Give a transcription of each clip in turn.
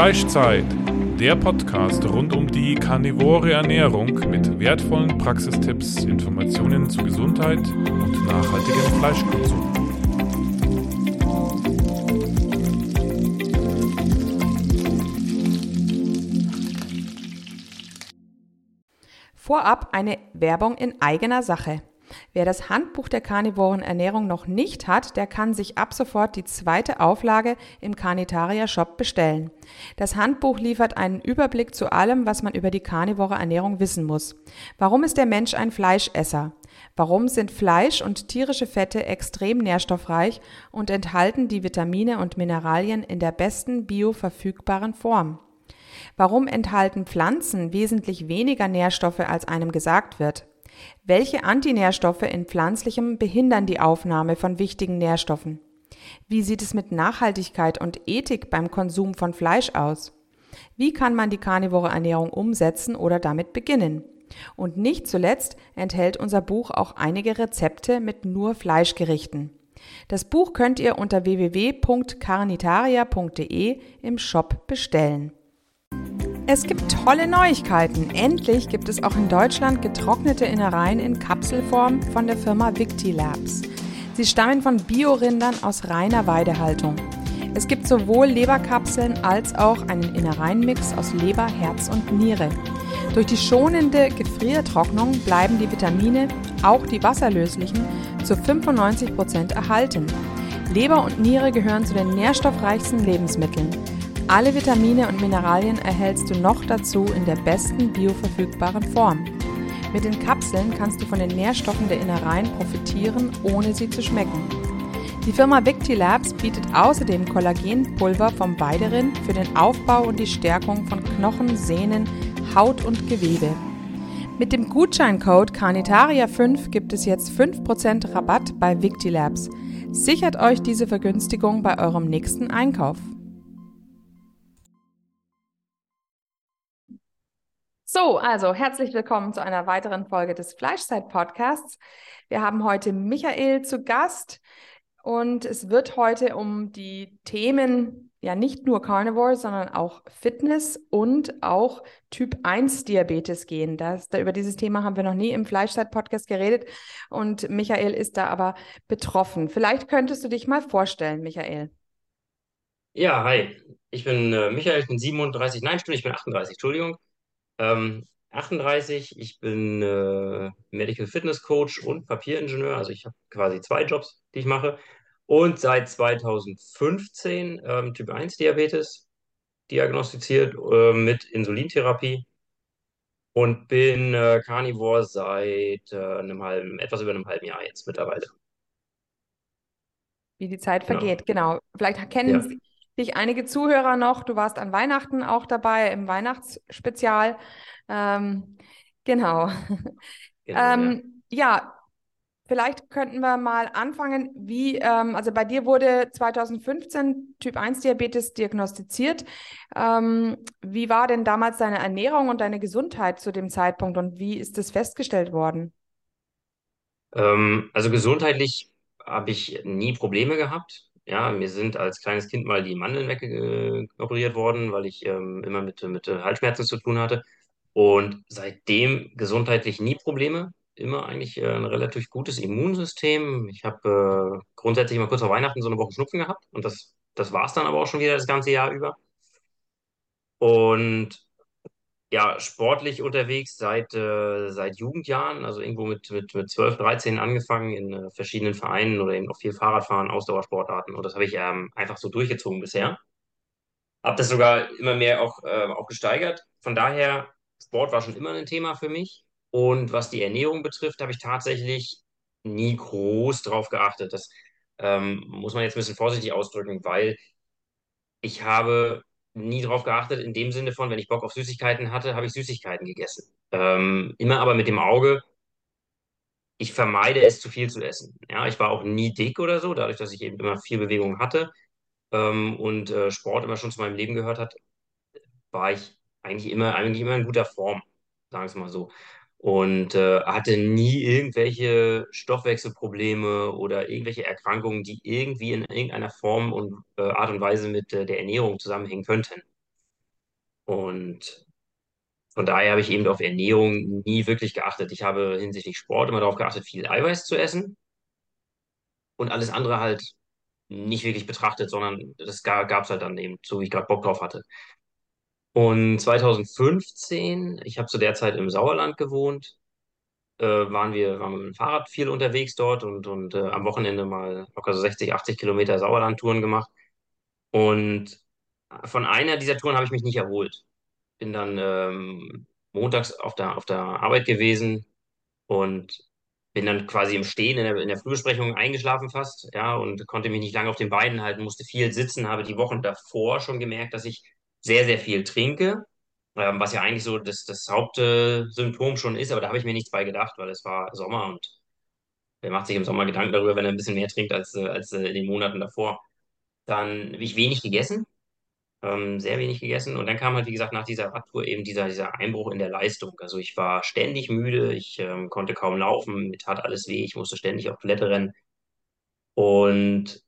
Fleischzeit, der Podcast rund um die karnivore Ernährung mit wertvollen Praxistipps, Informationen zu Gesundheit und nachhaltigem Fleischkonsum. Vorab eine Werbung in eigener Sache. Wer das Handbuch der karnivoren Ernährung noch nicht hat, der kann sich ab sofort die zweite Auflage im Carnitaria Shop bestellen. Das Handbuch liefert einen Überblick zu allem, was man über die karnivore Ernährung wissen muss. Warum ist der Mensch ein Fleischesser? Warum sind Fleisch und tierische Fette extrem nährstoffreich und enthalten die Vitamine und Mineralien in der besten bioverfügbaren Form? Warum enthalten Pflanzen wesentlich weniger Nährstoffe, als einem gesagt wird? Welche Antinährstoffe in pflanzlichem behindern die Aufnahme von wichtigen Nährstoffen? Wie sieht es mit Nachhaltigkeit und Ethik beim Konsum von Fleisch aus? Wie kann man die karnivore Ernährung umsetzen oder damit beginnen? Und nicht zuletzt enthält unser Buch auch einige Rezepte mit nur Fleischgerichten. Das Buch könnt ihr unter www.carnitaria.de im Shop bestellen. Es gibt tolle Neuigkeiten. Endlich gibt es auch in Deutschland getrocknete Innereien in Kapselform von der Firma Victilabs. Sie stammen von Biorindern aus reiner Weidehaltung. Es gibt sowohl Leberkapseln als auch einen Innereienmix aus Leber, Herz und Niere. Durch die schonende Gefriertrocknung bleiben die Vitamine, auch die wasserlöslichen, zu 95 Prozent erhalten. Leber und Niere gehören zu den nährstoffreichsten Lebensmitteln. Alle Vitamine und Mineralien erhältst du noch dazu in der besten bioverfügbaren Form. Mit den Kapseln kannst du von den Nährstoffen der Innereien profitieren, ohne sie zu schmecken. Die Firma Victilabs bietet außerdem Kollagenpulver vom Weiderind für den Aufbau und die Stärkung von Knochen, Sehnen, Haut und Gewebe. Mit dem Gutscheincode Carnitaria5 gibt es jetzt 5% Rabatt bei Victilabs. Sichert euch diese Vergünstigung bei eurem nächsten Einkauf. So, also herzlich willkommen zu einer weiteren Folge des Fleischzeit-Podcasts. Wir haben heute Michael zu Gast und es wird heute um die Themen, ja nicht nur Carnivore, sondern auch Fitness und auch Typ 1 Diabetes gehen. Das, da, über dieses Thema haben wir noch nie im Fleischzeit-Podcast geredet und Michael ist da aber betroffen. Vielleicht könntest du dich mal vorstellen, Michael. Ja, hi. Ich bin äh, Michael, ich bin 37, nein, ich bin 38, Entschuldigung. Ähm, 38, ich bin äh, Medical Fitness Coach und Papieringenieur. Also ich habe quasi zwei Jobs, die ich mache. Und seit 2015 ähm, Typ 1 Diabetes diagnostiziert äh, mit Insulintherapie und bin äh, Carnivore seit äh, einem halben, etwas über einem halben Jahr jetzt mittlerweile. Wie die Zeit genau. vergeht, genau. genau. Vielleicht kennen ja dich einige Zuhörer noch. Du warst an Weihnachten auch dabei im Weihnachtsspezial. Ähm, genau. genau ähm, ja. ja. vielleicht könnten wir mal anfangen, wie, ähm, also bei dir wurde 2015 Typ 1 Diabetes diagnostiziert. Ähm, wie war denn damals deine Ernährung und deine Gesundheit zu dem Zeitpunkt und wie ist das festgestellt worden? Ähm, also gesundheitlich habe ich nie Probleme gehabt. Ja, mir sind als kleines Kind mal die Mandeln wegoperiert worden, weil ich ähm, immer mit, mit Halsschmerzen zu tun hatte. Und seitdem gesundheitlich nie Probleme. Immer eigentlich äh, ein relativ gutes Immunsystem. Ich habe äh, grundsätzlich immer kurz vor Weihnachten so eine Woche Schnupfen gehabt und das, das war es dann aber auch schon wieder das ganze Jahr über. Und ja, sportlich unterwegs seit, äh, seit Jugendjahren, also irgendwo mit, mit, mit 12, 13 angefangen in äh, verschiedenen Vereinen oder eben auch viel Fahrradfahren, Ausdauersportarten. Und das habe ich ähm, einfach so durchgezogen bisher. Habe das sogar immer mehr auch, äh, auch gesteigert. Von daher, Sport war schon immer ein Thema für mich. Und was die Ernährung betrifft, habe ich tatsächlich nie groß drauf geachtet. Das ähm, muss man jetzt ein bisschen vorsichtig ausdrücken, weil ich habe nie drauf geachtet, in dem Sinne von, wenn ich Bock auf Süßigkeiten hatte, habe ich Süßigkeiten gegessen. Ähm, immer aber mit dem Auge, ich vermeide es zu viel zu essen. Ja, ich war auch nie dick oder so, dadurch, dass ich eben immer viel Bewegung hatte ähm, und äh, Sport immer schon zu meinem Leben gehört hat, war ich eigentlich immer, eigentlich immer in guter Form, sagen wir es mal so und äh, hatte nie irgendwelche Stoffwechselprobleme oder irgendwelche Erkrankungen, die irgendwie in irgendeiner Form und äh, Art und Weise mit äh, der Ernährung zusammenhängen könnten. Und von daher habe ich eben auf Ernährung nie wirklich geachtet. Ich habe hinsichtlich Sport immer darauf geachtet, viel Eiweiß zu essen und alles andere halt nicht wirklich betrachtet, sondern das gab es halt dann eben, so wie ich gerade Bock drauf hatte. Und 2015, ich habe zu der Zeit im Sauerland gewohnt, äh, waren wir, waren mit dem Fahrrad viel unterwegs dort und, und äh, am Wochenende mal locker so 60, 80 Kilometer Sauerland-Touren gemacht. Und von einer dieser Touren habe ich mich nicht erholt. Bin dann ähm, montags auf der, auf der Arbeit gewesen und bin dann quasi im Stehen in der, in der Frühbesprechung eingeschlafen fast, ja, und konnte mich nicht lange auf den Beinen halten, musste viel sitzen, habe die Wochen davor schon gemerkt, dass ich sehr, sehr viel trinke, ähm, was ja eigentlich so das, das Hauptsymptom schon ist, aber da habe ich mir nichts bei gedacht, weil es war Sommer und wer macht sich im Sommer Gedanken darüber, wenn er ein bisschen mehr trinkt als, äh, als äh, in den Monaten davor. Dann habe ich wenig gegessen, ähm, sehr wenig gegessen. Und dann kam halt, wie gesagt, nach dieser Radtour eben dieser, dieser Einbruch in der Leistung. Also ich war ständig müde, ich ähm, konnte kaum laufen, mir tat alles weh, ich musste ständig auf Toilette rennen. Und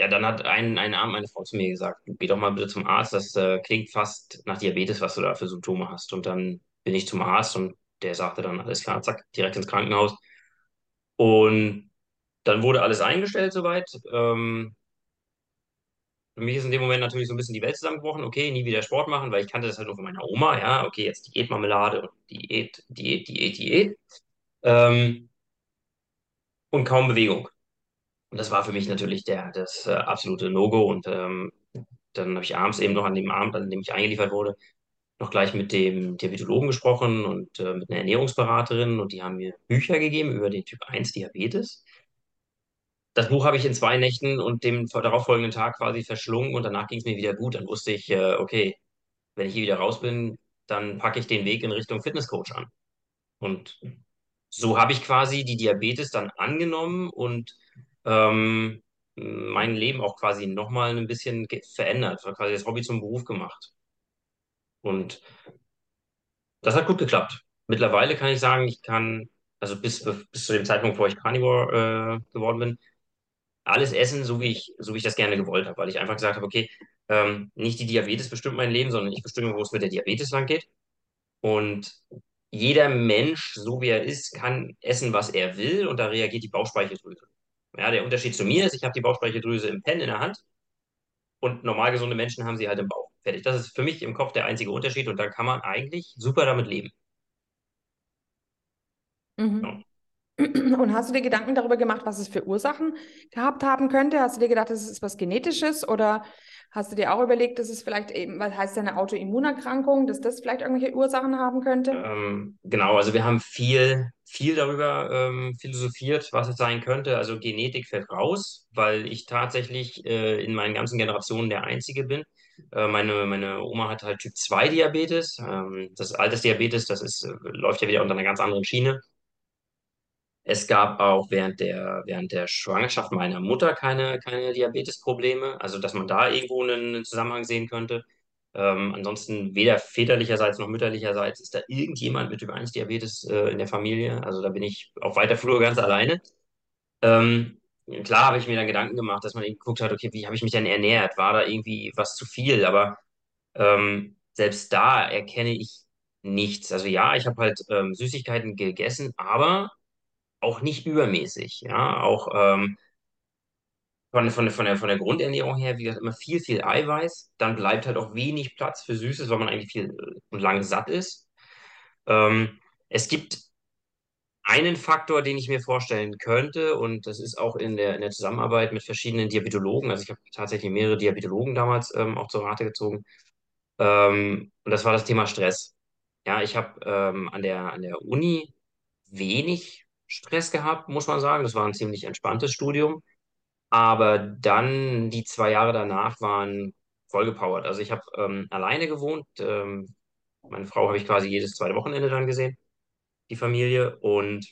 ja, dann hat ein, ein Abend meine Frau zu mir gesagt, geh doch mal bitte zum Arzt, das äh, klingt fast nach Diabetes, was du da für Symptome hast. Und dann bin ich zum Arzt und der sagte dann, alles klar, zack, direkt ins Krankenhaus. Und dann wurde alles eingestellt soweit. Ähm, für mich ist in dem Moment natürlich so ein bisschen die Welt zusammengebrochen. Okay, nie wieder Sport machen, weil ich kannte das halt nur von meiner Oma. Ja, okay, jetzt Diätmarmelade und Diät, Diät, Diät, Diät. Ähm, und kaum Bewegung. Und das war für mich natürlich der, das äh, absolute No-Go. Und ähm, dann habe ich abends eben noch an dem Abend, an dem ich eingeliefert wurde, noch gleich mit dem Diabetologen gesprochen und äh, mit einer Ernährungsberaterin. Und die haben mir Bücher gegeben über den Typ 1 Diabetes. Das Buch habe ich in zwei Nächten und dem darauffolgenden Tag quasi verschlungen und danach ging es mir wieder gut. Dann wusste ich, äh, okay, wenn ich hier wieder raus bin, dann packe ich den Weg in Richtung Fitnesscoach an. Und so habe ich quasi die Diabetes dann angenommen und ähm, mein Leben auch quasi nochmal ein bisschen verändert, quasi das Hobby zum Beruf gemacht. Und das hat gut geklappt. Mittlerweile kann ich sagen, ich kann, also bis, bis zu dem Zeitpunkt, wo ich Carnivore äh, geworden bin, alles essen, so wie ich, so wie ich das gerne gewollt habe, weil ich einfach gesagt habe, okay, ähm, nicht die Diabetes bestimmt mein Leben, sondern ich bestimme, wo es mit der Diabetes lang geht. Und jeder Mensch, so wie er ist, kann essen, was er will und da reagiert die Bauchspeicheldrüse. Ja, der Unterschied zu mir ist, ich habe die Bauchspeicheldrüse im Pen in der Hand und normal gesunde Menschen haben sie halt im Bauch. Fertig. Das ist für mich im Kopf der einzige Unterschied und da kann man eigentlich super damit leben. Mhm. Ja. Und hast du dir Gedanken darüber gemacht, was es für Ursachen gehabt haben könnte? Hast du dir gedacht, das ist was Genetisches oder hast du dir auch überlegt, dass es vielleicht eben, was heißt eine Autoimmunerkrankung, dass das vielleicht irgendwelche Ursachen haben könnte? Ähm, genau, also wir haben viel, viel darüber ähm, philosophiert, was es sein könnte. Also Genetik fällt raus, weil ich tatsächlich äh, in meinen ganzen Generationen der Einzige bin. Äh, meine, meine Oma hat halt Typ 2 Diabetes. Ähm, das Altersdiabetes, das ist, äh, läuft ja wieder unter einer ganz anderen Schiene. Es gab auch während der, während der Schwangerschaft meiner Mutter keine, keine Diabetesprobleme, also dass man da irgendwo einen Zusammenhang sehen könnte. Ähm, ansonsten weder väterlicherseits noch mütterlicherseits ist da irgendjemand mit Typ 1 Diabetes äh, in der Familie. Also da bin ich auf weiter Flur ganz alleine. Ähm, klar habe ich mir dann Gedanken gemacht, dass man eben geguckt hat, okay, wie habe ich mich denn ernährt? War da irgendwie was zu viel? Aber ähm, selbst da erkenne ich nichts. Also ja, ich habe halt ähm, Süßigkeiten gegessen, aber auch nicht übermäßig, ja, auch ähm, von, von, von, der, von der Grundernährung her, wie gesagt, immer viel, viel Eiweiß, dann bleibt halt auch wenig Platz für Süßes, weil man eigentlich viel äh, und lang satt ist. Ähm, es gibt einen Faktor, den ich mir vorstellen könnte, und das ist auch in der, in der Zusammenarbeit mit verschiedenen Diabetologen, also ich habe tatsächlich mehrere Diabetologen damals ähm, auch zur Rate gezogen, ähm, und das war das Thema Stress. Ja, ich habe ähm, an der, an der Uni wenig Stress gehabt, muss man sagen. Das war ein ziemlich entspanntes Studium. Aber dann die zwei Jahre danach waren vollgepowert. Also ich habe ähm, alleine gewohnt. Ähm, meine Frau habe ich quasi jedes zweite Wochenende dann gesehen, die Familie. Und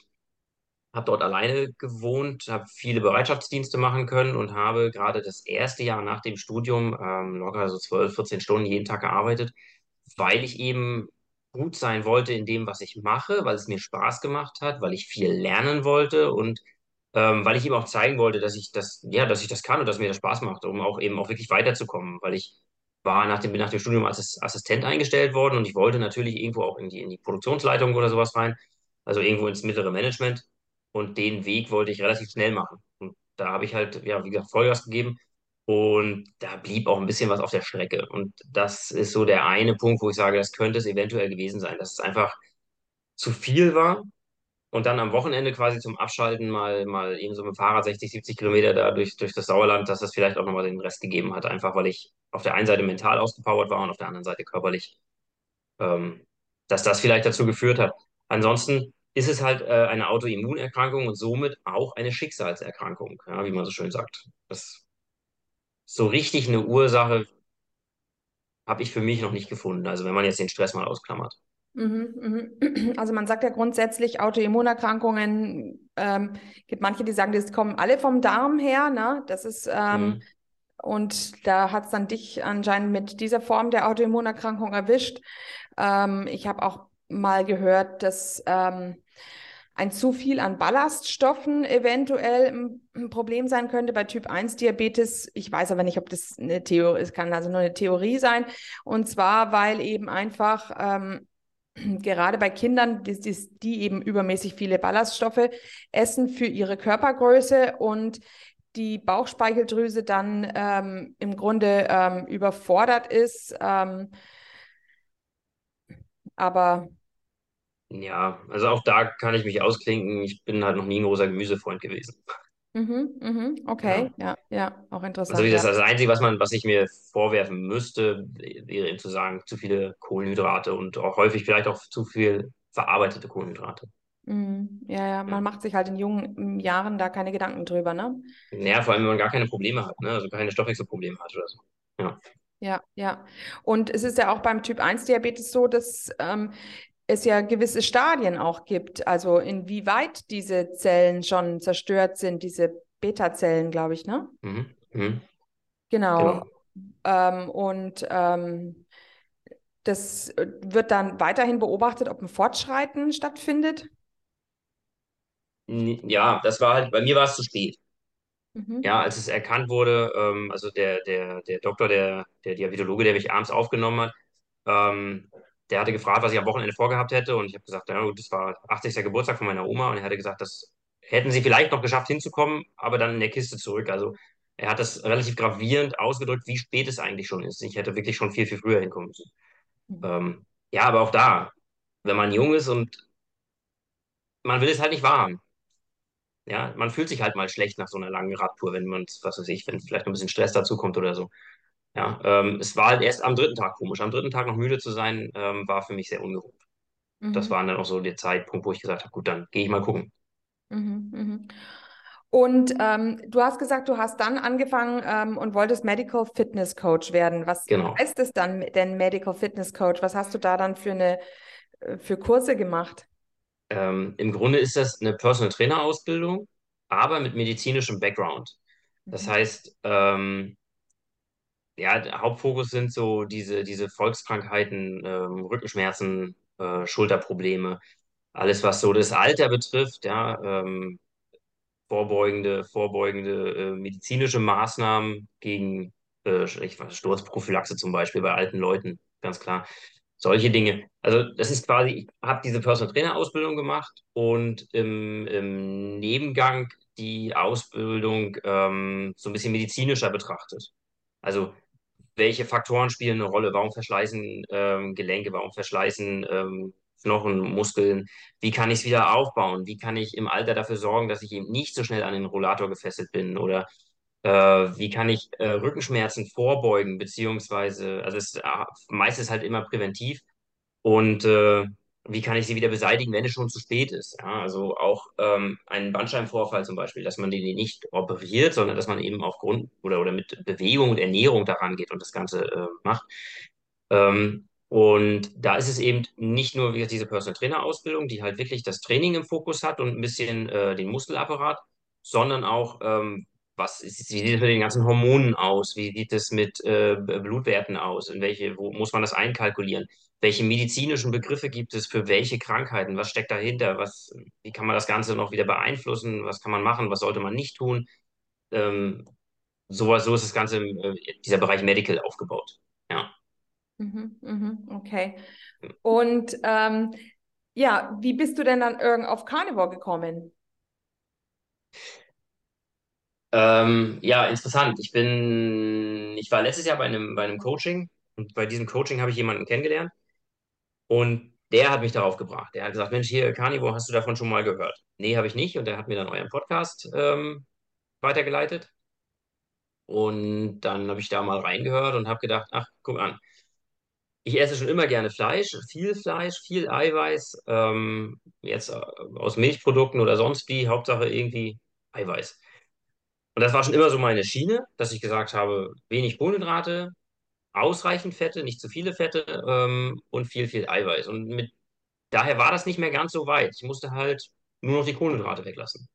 habe dort alleine gewohnt, habe viele Bereitschaftsdienste machen können und habe gerade das erste Jahr nach dem Studium ähm, locker so 12, 14 Stunden jeden Tag gearbeitet, weil ich eben gut sein wollte in dem, was ich mache, weil es mir Spaß gemacht hat, weil ich viel lernen wollte und ähm, weil ich ihm auch zeigen wollte, dass ich das, ja, dass ich das kann und dass mir das Spaß macht, um auch eben auch wirklich weiterzukommen, weil ich war nach dem, nach dem Studium als Assistent eingestellt worden und ich wollte natürlich irgendwo auch in die, in die Produktionsleitung oder sowas rein, also irgendwo ins mittlere Management. Und den Weg wollte ich relativ schnell machen. Und da habe ich halt, ja, wie gesagt, Vollgas gegeben. Und da blieb auch ein bisschen was auf der Strecke. Und das ist so der eine Punkt, wo ich sage, das könnte es eventuell gewesen sein, dass es einfach zu viel war und dann am Wochenende quasi zum Abschalten mal, mal eben so mit dem Fahrrad 60, 70 Kilometer da durch, durch das Sauerland, dass das vielleicht auch nochmal den Rest gegeben hat. Einfach weil ich auf der einen Seite mental ausgepowert war und auf der anderen Seite körperlich, ähm, dass das vielleicht dazu geführt hat. Ansonsten ist es halt äh, eine Autoimmunerkrankung und somit auch eine Schicksalserkrankung, ja, wie man so schön sagt. Das so richtig eine Ursache habe ich für mich noch nicht gefunden. Also wenn man jetzt den Stress mal ausklammert. Mhm, mhm. Also man sagt ja grundsätzlich, Autoimmunerkrankungen, ähm, gibt manche, die sagen, das kommen alle vom Darm her, ne? Das ist, ähm, mhm. und da hat es dann dich anscheinend mit dieser Form der Autoimmunerkrankung erwischt. Ähm, ich habe auch mal gehört, dass ähm, ein zu viel an Ballaststoffen eventuell ein Problem sein könnte bei Typ 1 Diabetes. Ich weiß aber nicht, ob das eine Theorie ist, kann also nur eine Theorie sein. Und zwar, weil eben einfach ähm, gerade bei Kindern, die, die eben übermäßig viele Ballaststoffe essen für ihre Körpergröße und die Bauchspeicheldrüse dann ähm, im Grunde ähm, überfordert ist. Ähm, aber ja, also auch da kann ich mich ausklinken. Ich bin halt noch nie ein großer Gemüsefreund gewesen. Mhm, mhm, okay, ja. ja, ja, auch interessant. Also das, ja. das Einzige, was man, was ich mir vorwerfen müsste, wäre eben zu sagen, zu viele Kohlenhydrate und auch häufig vielleicht auch zu viel verarbeitete Kohlenhydrate. Mhm, ja, ja, man ja. macht sich halt in jungen Jahren da keine Gedanken drüber, ne? Naja, vor allem, wenn man gar keine Probleme hat, ne? Also keine Stoffwechselprobleme hat oder so. Ja. Ja, ja. Und es ist ja auch beim Typ 1 Diabetes so, dass ähm, es ja gewisse Stadien auch gibt, also inwieweit diese Zellen schon zerstört sind, diese Beta-Zellen, glaube ich, ne? Mhm. Mhm. Genau. genau. Ähm, und ähm, das wird dann weiterhin beobachtet, ob ein Fortschreiten stattfindet. Ja, das war halt, bei mir war es zu spät. Mhm. Ja, als es erkannt wurde, ähm, also der, der, der Doktor, der, der Diabetologe, der mich abends aufgenommen hat, ähm, der hatte gefragt, was ich am Wochenende vorgehabt hätte. Und ich habe gesagt, ja gut, das war 80. Geburtstag von meiner Oma. Und er hatte gesagt, das hätten sie vielleicht noch geschafft hinzukommen, aber dann in der Kiste zurück. Also er hat das relativ gravierend ausgedrückt, wie spät es eigentlich schon ist. Ich hätte wirklich schon viel, viel früher hinkommen müssen. Mhm. Ähm, ja, aber auch da, wenn man jung ist und man will es halt nicht wahrhaben. Ja, man fühlt sich halt mal schlecht nach so einer langen Radtour, wenn man, was weiß ich, wenn vielleicht noch ein bisschen Stress dazu kommt oder so. Ja, ähm, es war halt erst am dritten Tag komisch. Am dritten Tag noch müde zu sein, ähm, war für mich sehr ungewohnt. Mhm. Das war dann auch so der Zeitpunkt, wo ich gesagt habe, gut, dann gehe ich mal gucken. Mhm, mhm. Und ähm, du hast gesagt, du hast dann angefangen ähm, und wolltest Medical Fitness Coach werden. Was genau. heißt es dann denn Medical Fitness Coach? Was hast du da dann für eine äh, für Kurse gemacht? Ähm, Im Grunde ist das eine Personal Trainer Ausbildung, aber mit medizinischem Background. Das mhm. heißt, ähm, ja, der Hauptfokus sind so diese, diese Volkskrankheiten, ähm, Rückenschmerzen, äh, Schulterprobleme, alles, was so das Alter betrifft, ja, ähm, vorbeugende, vorbeugende äh, medizinische Maßnahmen gegen äh, Sturzprophylaxe zum Beispiel bei alten Leuten, ganz klar. Solche Dinge. Also das ist quasi, ich habe diese Personal Trainer Ausbildung gemacht und im, im Nebengang die Ausbildung ähm, so ein bisschen medizinischer betrachtet. Also welche Faktoren spielen eine Rolle? Warum verschleißen ähm, Gelenke? Warum verschleißen ähm, Knochen, Muskeln? Wie kann ich es wieder aufbauen? Wie kann ich im Alter dafür sorgen, dass ich eben nicht so schnell an den Rollator gefesselt bin? Oder äh, wie kann ich äh, Rückenschmerzen vorbeugen? Beziehungsweise, also es äh, meistens halt immer präventiv. Und äh, wie kann ich sie wieder beseitigen, wenn es schon zu spät ist. Ja, also auch ähm, ein Bandscheibenvorfall zum Beispiel, dass man den nicht operiert, sondern dass man eben aufgrund oder, oder mit Bewegung und Ernährung daran geht und das Ganze äh, macht. Ähm, und da ist es eben nicht nur wie diese Personal Trainer Ausbildung, die halt wirklich das Training im Fokus hat und ein bisschen äh, den Muskelapparat, sondern auch, ähm, was ist, wie sieht es mit den ganzen Hormonen aus? Wie sieht es mit äh, Blutwerten aus? In welche, wo muss man das einkalkulieren? Welche medizinischen Begriffe gibt es für welche Krankheiten? Was steckt dahinter? Was, wie kann man das Ganze noch wieder beeinflussen? Was kann man machen? Was sollte man nicht tun? Ähm, so, so ist das Ganze, äh, dieser Bereich Medical aufgebaut. Ja. Mhm, mhm, okay. Und ähm, ja, wie bist du denn dann irgend auf Carnivore gekommen? Ähm, ja, interessant. Ich bin, ich war letztes Jahr bei einem, bei einem Coaching und bei diesem Coaching habe ich jemanden kennengelernt und der hat mich darauf gebracht. Der hat gesagt, Mensch, hier, Carnivore, hast du davon schon mal gehört? Nee, habe ich nicht. Und der hat mir dann euren Podcast ähm, weitergeleitet. Und dann habe ich da mal reingehört und habe gedacht, ach, guck an. Ich esse schon immer gerne Fleisch, viel Fleisch, viel Eiweiß, ähm, jetzt äh, aus Milchprodukten oder sonst wie, Hauptsache irgendwie Eiweiß. Und das war schon immer so meine Schiene, dass ich gesagt habe, wenig Kohlenhydrate, ausreichend Fette, nicht zu viele Fette ähm, und viel, viel Eiweiß. Und mit, daher war das nicht mehr ganz so weit. Ich musste halt nur noch die Kohlenhydrate weglassen.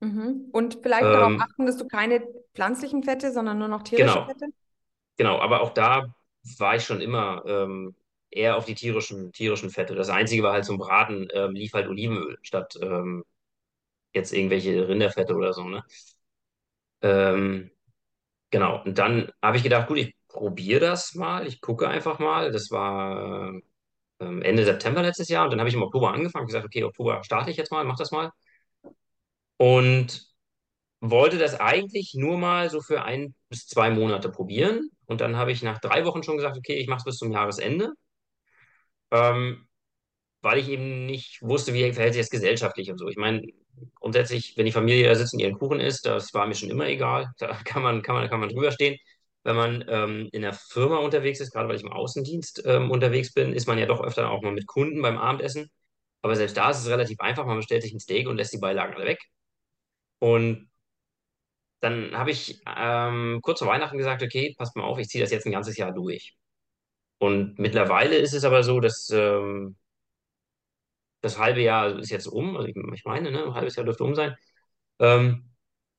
Mhm. Und vielleicht darauf Ähm, achten, dass du keine pflanzlichen Fette, sondern nur noch tierische genau, Fette? genau. Aber auch da war ich schon immer ähm, eher auf die tierischen, tierischen Fette. Das Einzige war halt zum Braten, ähm, lief halt Olivenöl statt ähm, jetzt irgendwelche Rinderfette oder so, ne? Ähm, genau. Und dann habe ich gedacht, gut, ich probiere das mal, ich gucke einfach mal. Das war ähm, Ende September letztes Jahr und dann habe ich im Oktober angefangen, gesagt, okay, Oktober starte ich jetzt mal, mach das mal. Und wollte das eigentlich nur mal so für ein bis zwei Monate probieren. Und dann habe ich nach drei Wochen schon gesagt, okay, ich mache es bis zum Jahresende. Ähm, weil ich eben nicht wusste, wie verhält sich das gesellschaftlich und so. Ich meine, grundsätzlich, wenn die Familie da sitzt und ihren Kuchen isst, das war mir schon immer egal. Da kann man, kann man, kann man drüber stehen. Wenn man ähm, in der Firma unterwegs ist, gerade weil ich im Außendienst ähm, unterwegs bin, ist man ja doch öfter auch mal mit Kunden beim Abendessen. Aber selbst da ist es relativ einfach. Man bestellt sich ein Steak und lässt die Beilagen alle weg. Und dann habe ich ähm, kurz vor Weihnachten gesagt, okay, passt mal auf, ich ziehe das jetzt ein ganzes Jahr durch. Und mittlerweile ist es aber so, dass ähm, das halbe Jahr ist jetzt um, also ich, ich meine, ne, ein halbes Jahr dürfte um sein. Ähm,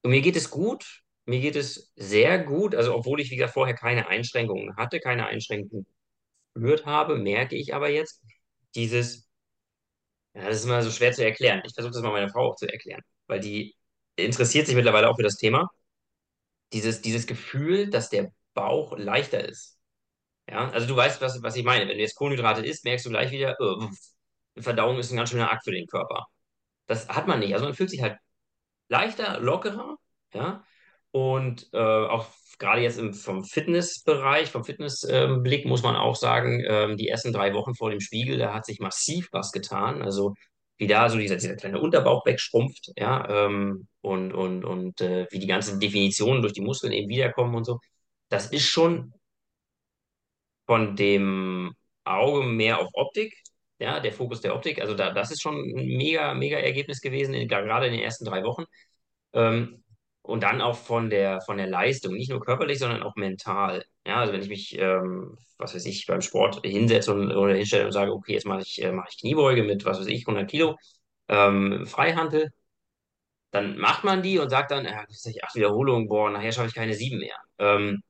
und mir geht es gut, mir geht es sehr gut, also obwohl ich, wie gesagt, vorher keine Einschränkungen hatte, keine Einschränkungen gespürt habe, merke ich aber jetzt dieses, ja, das ist immer so schwer zu erklären. Ich versuche das mal meiner Frau auch zu erklären, weil die interessiert sich mittlerweile auch für das Thema. Dieses, dieses Gefühl, dass der Bauch leichter ist. Ja, also du weißt, was, was ich meine. Wenn du jetzt Kohlenhydrate isst, merkst du gleich wieder, äh, Verdauung ist ein ganz schöner Akt für den Körper. Das hat man nicht. Also man fühlt sich halt leichter, lockerer, ja. Und äh, auch gerade jetzt im, vom Fitnessbereich, vom Fitnessblick muss man auch sagen, ähm, die ersten drei Wochen vor dem Spiegel, da hat sich massiv was getan. Also wie da so dieser, dieser kleine Unterbauch wegschrumpft, ja, ähm, und, und, und äh, wie die ganzen Definitionen durch die Muskeln eben wiederkommen und so. Das ist schon von dem Auge mehr auf Optik, ja, der Fokus der Optik. Also da, das ist schon ein mega, mega Ergebnis gewesen, in, gerade in den ersten drei Wochen. Ähm, und dann auch von der, von der Leistung, nicht nur körperlich, sondern auch mental. Ja, also wenn ich mich, ähm, was weiß ich, beim Sport hinsetze und, oder hinstelle und sage, okay, jetzt mache ich, äh, mache ich Kniebeuge mit, was weiß ich, 100 Kilo, ähm, Freihantel, dann macht man die und sagt dann, ja, ist acht Wiederholungen, boah, nachher schaffe ich keine sieben mehr. Ähm,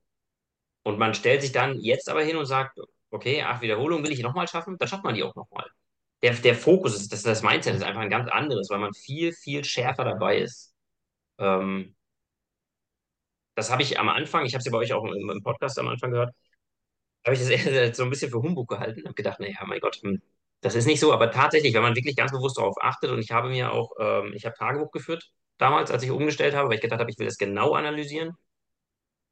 und man stellt sich dann jetzt aber hin und sagt, okay, acht Wiederholungen will ich nochmal schaffen, dann schafft man die auch nochmal. Der, der Fokus ist, das, das Mindset ist einfach ein ganz anderes, weil man viel, viel schärfer dabei ist. Ähm, das habe ich am Anfang, ich habe es ja bei euch auch im, im Podcast am Anfang gehört, habe ich das so ein bisschen für Humbug gehalten und gedacht, naja, mein Gott, hm, das ist nicht so, aber tatsächlich, wenn man wirklich ganz bewusst darauf achtet und ich habe mir auch, ähm, ich habe Tagebuch geführt damals, als ich umgestellt habe, weil ich gedacht habe, ich will das genau analysieren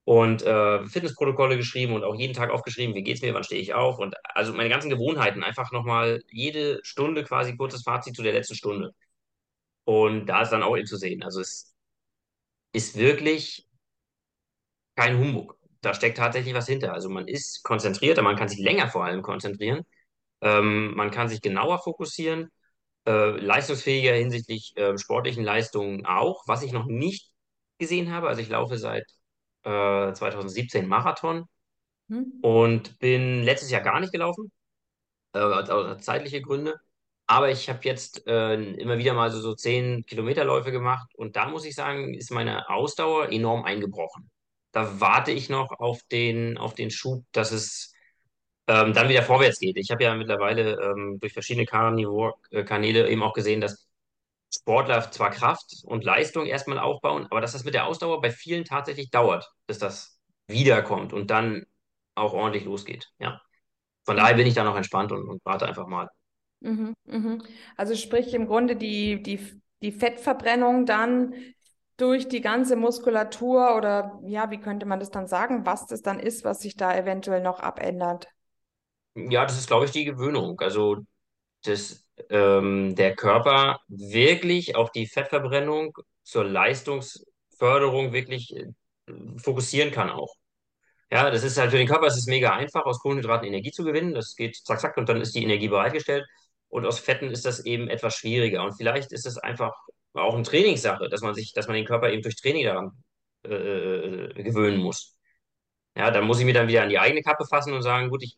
und äh, Fitnessprotokolle geschrieben und auch jeden Tag aufgeschrieben, wie geht's mir, wann stehe ich auf und also meine ganzen Gewohnheiten einfach nochmal jede Stunde quasi kurzes Fazit zu der letzten Stunde. Und da ist dann auch eben zu sehen. Also es ist wirklich kein Humbug. Da steckt tatsächlich was hinter. Also man ist konzentrierter, man kann sich länger vor allem konzentrieren, ähm, man kann sich genauer fokussieren, äh, leistungsfähiger hinsichtlich äh, sportlichen Leistungen auch, was ich noch nicht gesehen habe. Also ich laufe seit äh, 2017 Marathon Hm? und bin letztes Jahr gar nicht gelaufen, äh, aus, aus zeitliche Gründe. Aber ich habe jetzt äh, immer wieder mal so, so 10 Kilometerläufe gemacht und da muss ich sagen, ist meine Ausdauer enorm eingebrochen. Da warte ich noch auf den, auf den Schub, dass es ähm, dann wieder vorwärts geht. Ich habe ja mittlerweile ähm, durch verschiedene Carnivore-Kanäle eben auch gesehen, dass Sportler zwar Kraft und Leistung erstmal aufbauen, aber dass das mit der Ausdauer bei vielen tatsächlich dauert, bis das wiederkommt und dann auch ordentlich losgeht. Ja. Von daher bin ich da noch entspannt und, und warte einfach mal. Mhm, mhm. Also sprich im Grunde die, die, die Fettverbrennung dann durch die ganze Muskulatur oder ja, wie könnte man das dann sagen, was das dann ist, was sich da eventuell noch abändert? Ja, das ist, glaube ich, die Gewöhnung. Also, dass ähm, der Körper wirklich auf die Fettverbrennung zur Leistungsförderung wirklich äh, fokussieren kann auch. Ja, das ist halt für den Körper ist mega einfach, aus Kohlenhydraten Energie zu gewinnen. Das geht zack, zack, und dann ist die Energie bereitgestellt. Und aus Fetten ist das eben etwas schwieriger. Und vielleicht ist es einfach auch eine Trainingssache, dass man sich, dass man den Körper eben durch Training daran äh, äh, gewöhnen muss. Ja, dann muss ich mir dann wieder an die eigene Kappe fassen und sagen, gut, ich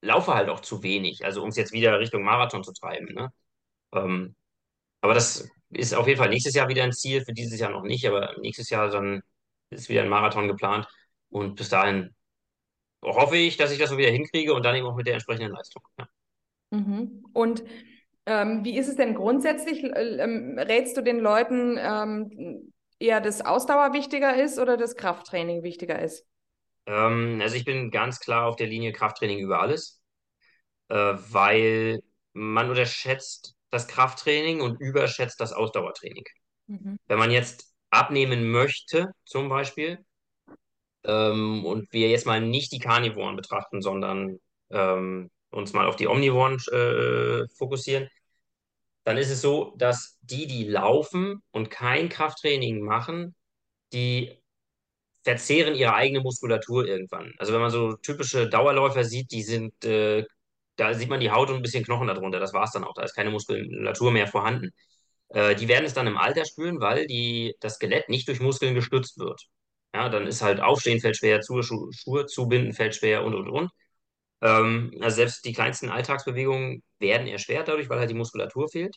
laufe halt auch zu wenig, also um es jetzt wieder Richtung Marathon zu treiben. Ne? Ähm, aber das ist auf jeden Fall nächstes Jahr wieder ein Ziel, für dieses Jahr noch nicht, aber nächstes Jahr dann ist wieder ein Marathon geplant. Und bis dahin hoffe ich, dass ich das so wieder hinkriege und dann eben auch mit der entsprechenden Leistung. Ja. Mhm. Und ähm, wie ist es denn grundsätzlich? Ähm, rätst du den Leuten ähm, eher, dass Ausdauer wichtiger ist oder das Krafttraining wichtiger ist? Ähm, also ich bin ganz klar auf der Linie Krafttraining über alles, äh, weil man unterschätzt das Krafttraining und überschätzt das Ausdauertraining. Mhm. Wenn man jetzt abnehmen möchte, zum Beispiel, ähm, und wir jetzt mal nicht die Karnivoren betrachten, sondern ähm, uns mal auf die Omnivoren äh, fokussieren, dann ist es so, dass die, die laufen und kein Krafttraining machen, die verzehren ihre eigene Muskulatur irgendwann. Also wenn man so typische Dauerläufer sieht, die sind, äh, da sieht man die Haut und ein bisschen Knochen darunter. Das war es dann auch. Da ist keine Muskulatur mehr vorhanden. Äh, die werden es dann im Alter spüren, weil die, das Skelett nicht durch Muskeln gestützt wird. Ja, dann ist halt Aufstehen fällt schwer, Schuhe, Schuhe zubinden fällt schwer und und und. Ähm, also selbst die kleinsten Alltagsbewegungen werden erschwert dadurch, weil halt die Muskulatur fehlt.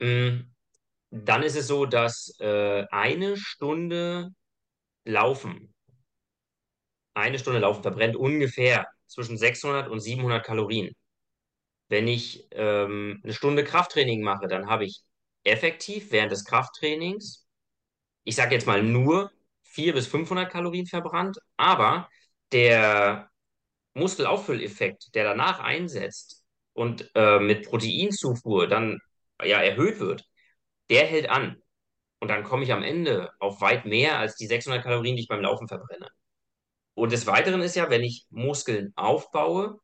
Mm, Dann ist es so, dass äh, eine Stunde Laufen, eine Stunde Laufen verbrennt ungefähr zwischen 600 und 700 Kalorien. Wenn ich ähm, eine Stunde Krafttraining mache, dann habe ich effektiv während des Krafttrainings, ich sage jetzt mal nur 400 bis 500 Kalorien verbrannt, aber der Muskelauffülleffekt, der danach einsetzt und äh, mit Proteinzufuhr dann ja erhöht wird, der hält an. Und dann komme ich am Ende auf weit mehr als die 600 Kalorien, die ich beim Laufen verbrenne. Und des Weiteren ist ja, wenn ich Muskeln aufbaue,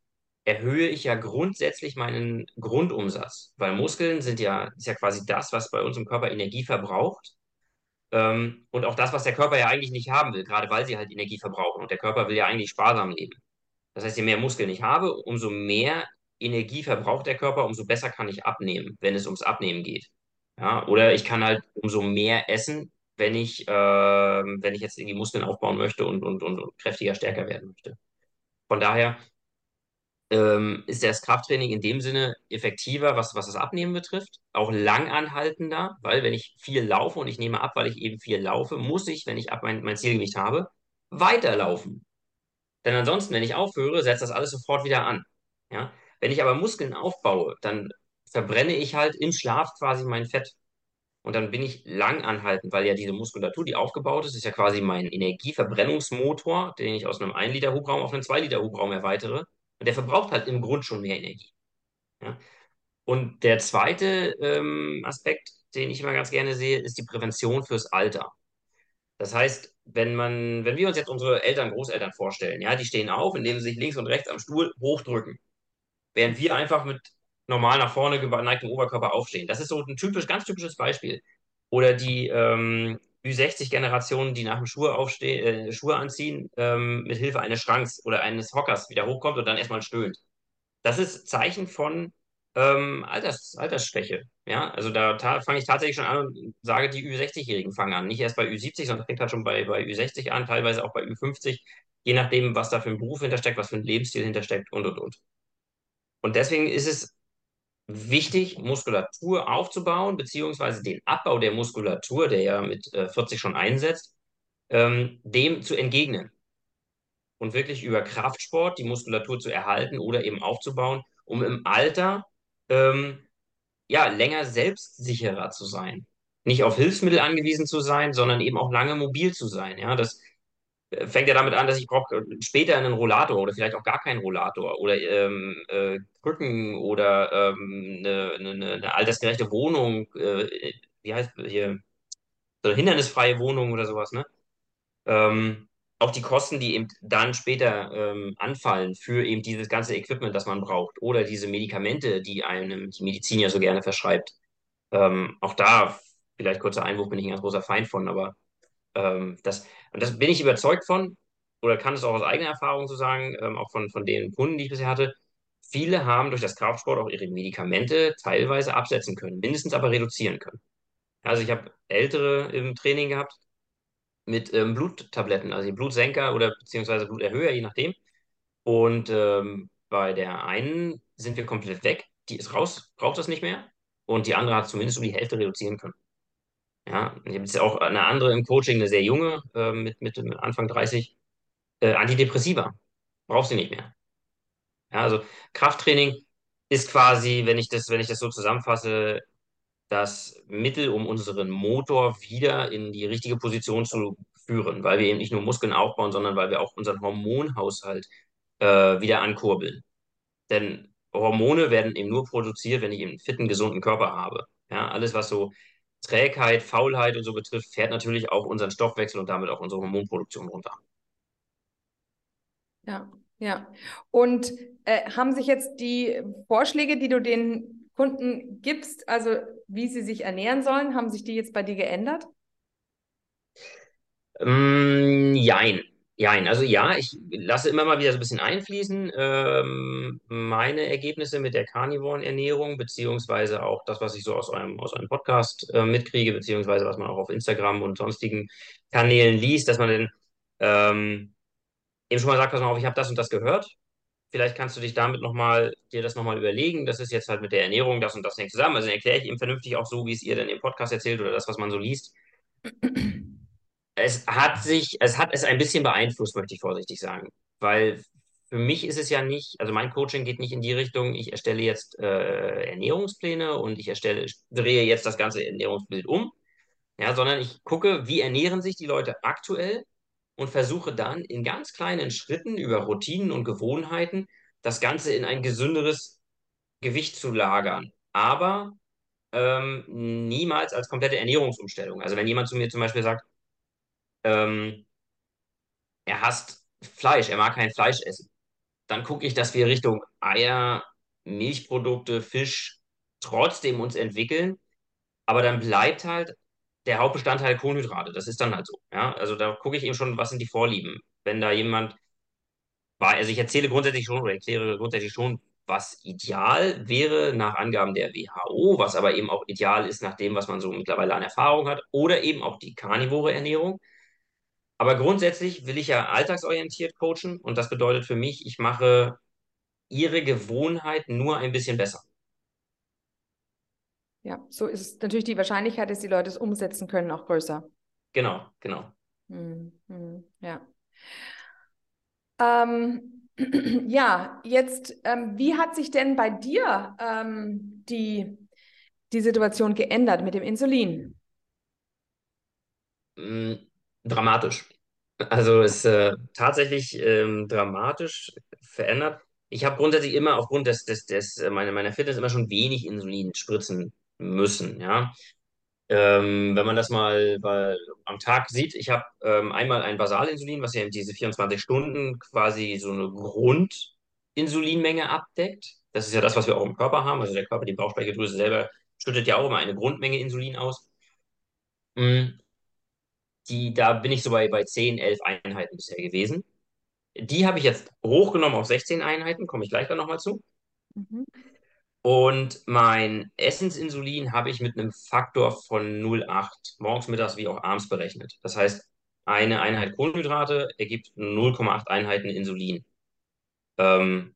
erhöhe ich ja grundsätzlich meinen Grundumsatz, weil Muskeln sind ja, ist ja quasi das, was bei uns im Körper Energie verbraucht. Ähm, und auch das, was der Körper ja eigentlich nicht haben will, gerade weil sie halt Energie verbrauchen. Und der Körper will ja eigentlich sparsam leben. Das heißt, je mehr Muskeln ich habe, umso mehr Energie verbraucht der Körper, umso besser kann ich abnehmen, wenn es ums Abnehmen geht. Ja, oder ich kann halt umso mehr essen, wenn ich, äh, wenn ich jetzt irgendwie Muskeln aufbauen möchte und, und, und, und kräftiger, stärker werden möchte. Von daher ähm, ist das Krafttraining in dem Sinne effektiver, was, was das Abnehmen betrifft, auch langanhaltender, weil wenn ich viel laufe und ich nehme ab, weil ich eben viel laufe, muss ich, wenn ich ab mein, mein Zielgewicht habe, weiterlaufen. Denn ansonsten, wenn ich aufhöre, setzt das alles sofort wieder an. Ja? Wenn ich aber Muskeln aufbaue, dann verbrenne ich halt im Schlaf quasi mein Fett. Und dann bin ich lang anhaltend, weil ja diese Muskulatur, die aufgebaut ist, ist ja quasi mein Energieverbrennungsmotor, den ich aus einem 1 Liter Hubraum auf einen 2 Liter Hubraum erweitere. Und der verbraucht halt im Grund schon mehr Energie. Ja? Und der zweite ähm, Aspekt, den ich immer ganz gerne sehe, ist die Prävention fürs Alter. Das heißt, wenn man, wenn wir uns jetzt unsere Eltern, Großeltern vorstellen, ja, die stehen auf, indem sie sich links und rechts am Stuhl hochdrücken, während wir einfach mit normal nach vorne geneigtem Oberkörper aufstehen. Das ist so ein typisch, ganz typisches Beispiel. Oder die ähm, Ü60-Generation, die nach dem Schuhe, aufstehen, äh, Schuhe anziehen, ähm, mit Hilfe eines Schranks oder eines Hockers wieder hochkommt und dann erstmal stöhnt. Das ist Zeichen von ähm, Alters, Altersschwäche. Ja, also da fange ich tatsächlich schon an und sage, die Ü60-Jährigen fangen an. Nicht erst bei Ü70, sondern fängt halt schon bei, bei Ü60 an, teilweise auch bei Ü50, je nachdem, was da für ein Beruf hintersteckt, was für ein Lebensstil hintersteckt und und und. Und deswegen ist es wichtig, Muskulatur aufzubauen, beziehungsweise den Abbau der Muskulatur, der ja mit äh, 40 schon einsetzt, ähm, dem zu entgegnen. Und wirklich über Kraftsport die Muskulatur zu erhalten oder eben aufzubauen, um im Alter ähm, ja, länger selbstsicherer zu sein. Nicht auf Hilfsmittel angewiesen zu sein, sondern eben auch lange mobil zu sein. Ja, das äh, fängt ja damit an, dass ich brauche später einen Rollator oder vielleicht auch gar keinen Rollator oder ähm, äh, Krücken oder ähm, eine, eine, eine altersgerechte Wohnung, äh, wie heißt hier, so eine hindernisfreie Wohnung oder sowas, ne? Ähm, auch die Kosten, die eben dann später ähm, anfallen für eben dieses ganze Equipment, das man braucht oder diese Medikamente, die einem die Medizin ja so gerne verschreibt. Ähm, auch da, vielleicht kurzer Einwurf, bin ich ein ganz großer Feind von, aber ähm, das, und das bin ich überzeugt von, oder kann es auch aus eigener Erfahrung so sagen, ähm, auch von, von den Kunden, die ich bisher hatte. Viele haben durch das Kraftsport auch ihre Medikamente teilweise absetzen können, mindestens aber reduzieren können. Also ich habe Ältere im Training gehabt mit ähm, Bluttabletten, also Blutsenker oder beziehungsweise Bluterhöher, je nachdem. Und ähm, bei der einen sind wir komplett weg, die ist raus, braucht das nicht mehr. Und die andere hat zumindest um die Hälfte reduzieren können. Ja, ich habe jetzt auch eine andere im Coaching, eine sehr junge, äh, mit, mit, mit Anfang 30, äh, Antidepressiva. Brauchst du nicht mehr. Ja, also Krafttraining ist quasi, wenn ich das, wenn ich das so zusammenfasse, das Mittel, um unseren Motor wieder in die richtige Position zu führen, weil wir eben nicht nur Muskeln aufbauen, sondern weil wir auch unseren Hormonhaushalt äh, wieder ankurbeln. Denn Hormone werden eben nur produziert, wenn ich eben einen fitten, gesunden Körper habe. Ja, alles, was so Trägheit, Faulheit und so betrifft, fährt natürlich auch unseren Stoffwechsel und damit auch unsere Hormonproduktion runter. Ja, ja. Und äh, haben sich jetzt die Vorschläge, die du den Kunden gibst, also wie sie sich ernähren sollen, haben sich die jetzt bei dir geändert? Mm, jein. Jein. Also ja, ich lasse immer mal wieder so ein bisschen einfließen, ähm, meine Ergebnisse mit der Carnivoren-Ernährung, beziehungsweise auch das, was ich so aus einem, aus einem Podcast äh, mitkriege, beziehungsweise was man auch auf Instagram und sonstigen Kanälen liest, dass man dann ähm, eben schon mal sagt, pass mal auf, ich habe das und das gehört. Vielleicht kannst du dich damit nochmal, dir das nochmal überlegen. Das ist jetzt halt mit der Ernährung, das und das hängt zusammen. Also erkläre ich ihm vernünftig auch so, wie es ihr dann im Podcast erzählt oder das, was man so liest. Es hat sich, es hat es ein bisschen beeinflusst, möchte ich vorsichtig sagen. Weil für mich ist es ja nicht, also mein Coaching geht nicht in die Richtung, ich erstelle jetzt äh, Ernährungspläne und ich erstelle, drehe jetzt das ganze Ernährungsbild um, ja, sondern ich gucke, wie ernähren sich die Leute aktuell und versuche dann in ganz kleinen Schritten über Routinen und Gewohnheiten das Ganze in ein gesünderes Gewicht zu lagern. Aber ähm, niemals als komplette Ernährungsumstellung. Also wenn jemand zu mir zum Beispiel sagt, ähm, er hasst Fleisch, er mag kein Fleisch essen, dann gucke ich, dass wir Richtung Eier, Milchprodukte, Fisch trotzdem uns entwickeln, aber dann bleibt halt der Hauptbestandteil Kohlenhydrate. Das ist dann halt so. Ja? Also da gucke ich eben schon, was sind die Vorlieben. Wenn da jemand war, also ich erzähle grundsätzlich schon oder erkläre grundsätzlich schon, was ideal wäre nach Angaben der WHO, was aber eben auch ideal ist nach dem, was man so mittlerweile an Erfahrung hat, oder eben auch die karnivore Ernährung. Aber grundsätzlich will ich ja alltagsorientiert coachen und das bedeutet für mich, ich mache ihre Gewohnheiten nur ein bisschen besser. Ja, so ist natürlich die Wahrscheinlichkeit, dass die Leute es umsetzen können, auch größer. Genau, genau. Hm, hm, ja. Ähm, ja, jetzt, ähm, wie hat sich denn bei dir ähm, die, die Situation geändert mit dem Insulin? Mm, dramatisch. Also es ist äh, tatsächlich ähm, dramatisch verändert. Ich habe grundsätzlich immer aufgrund des, des, des äh, meiner, meiner Fitness immer schon wenig Insulin spritzen müssen, ja. Ähm, wenn man das mal bei, am Tag sieht, ich habe ähm, einmal ein Basalinsulin, was ja diese 24 Stunden quasi so eine Grundinsulinmenge abdeckt. Das ist ja das, was wir auch im Körper haben. Also der Körper, die Bauchspeicheldrüse selber schüttet ja auch immer eine Grundmenge Insulin aus. Mm, Die, da bin ich so bei, bei 10, 11 Einheiten bisher gewesen. Die habe ich jetzt hochgenommen auf 16 Einheiten, komme ich gleich dann nochmal zu. Mhm. Und mein Essensinsulin habe ich mit einem Faktor von 0,8 morgens, mittags wie auch abends berechnet. Das heißt, eine Einheit Kohlenhydrate ergibt 0,8 Einheiten Insulin. Ähm,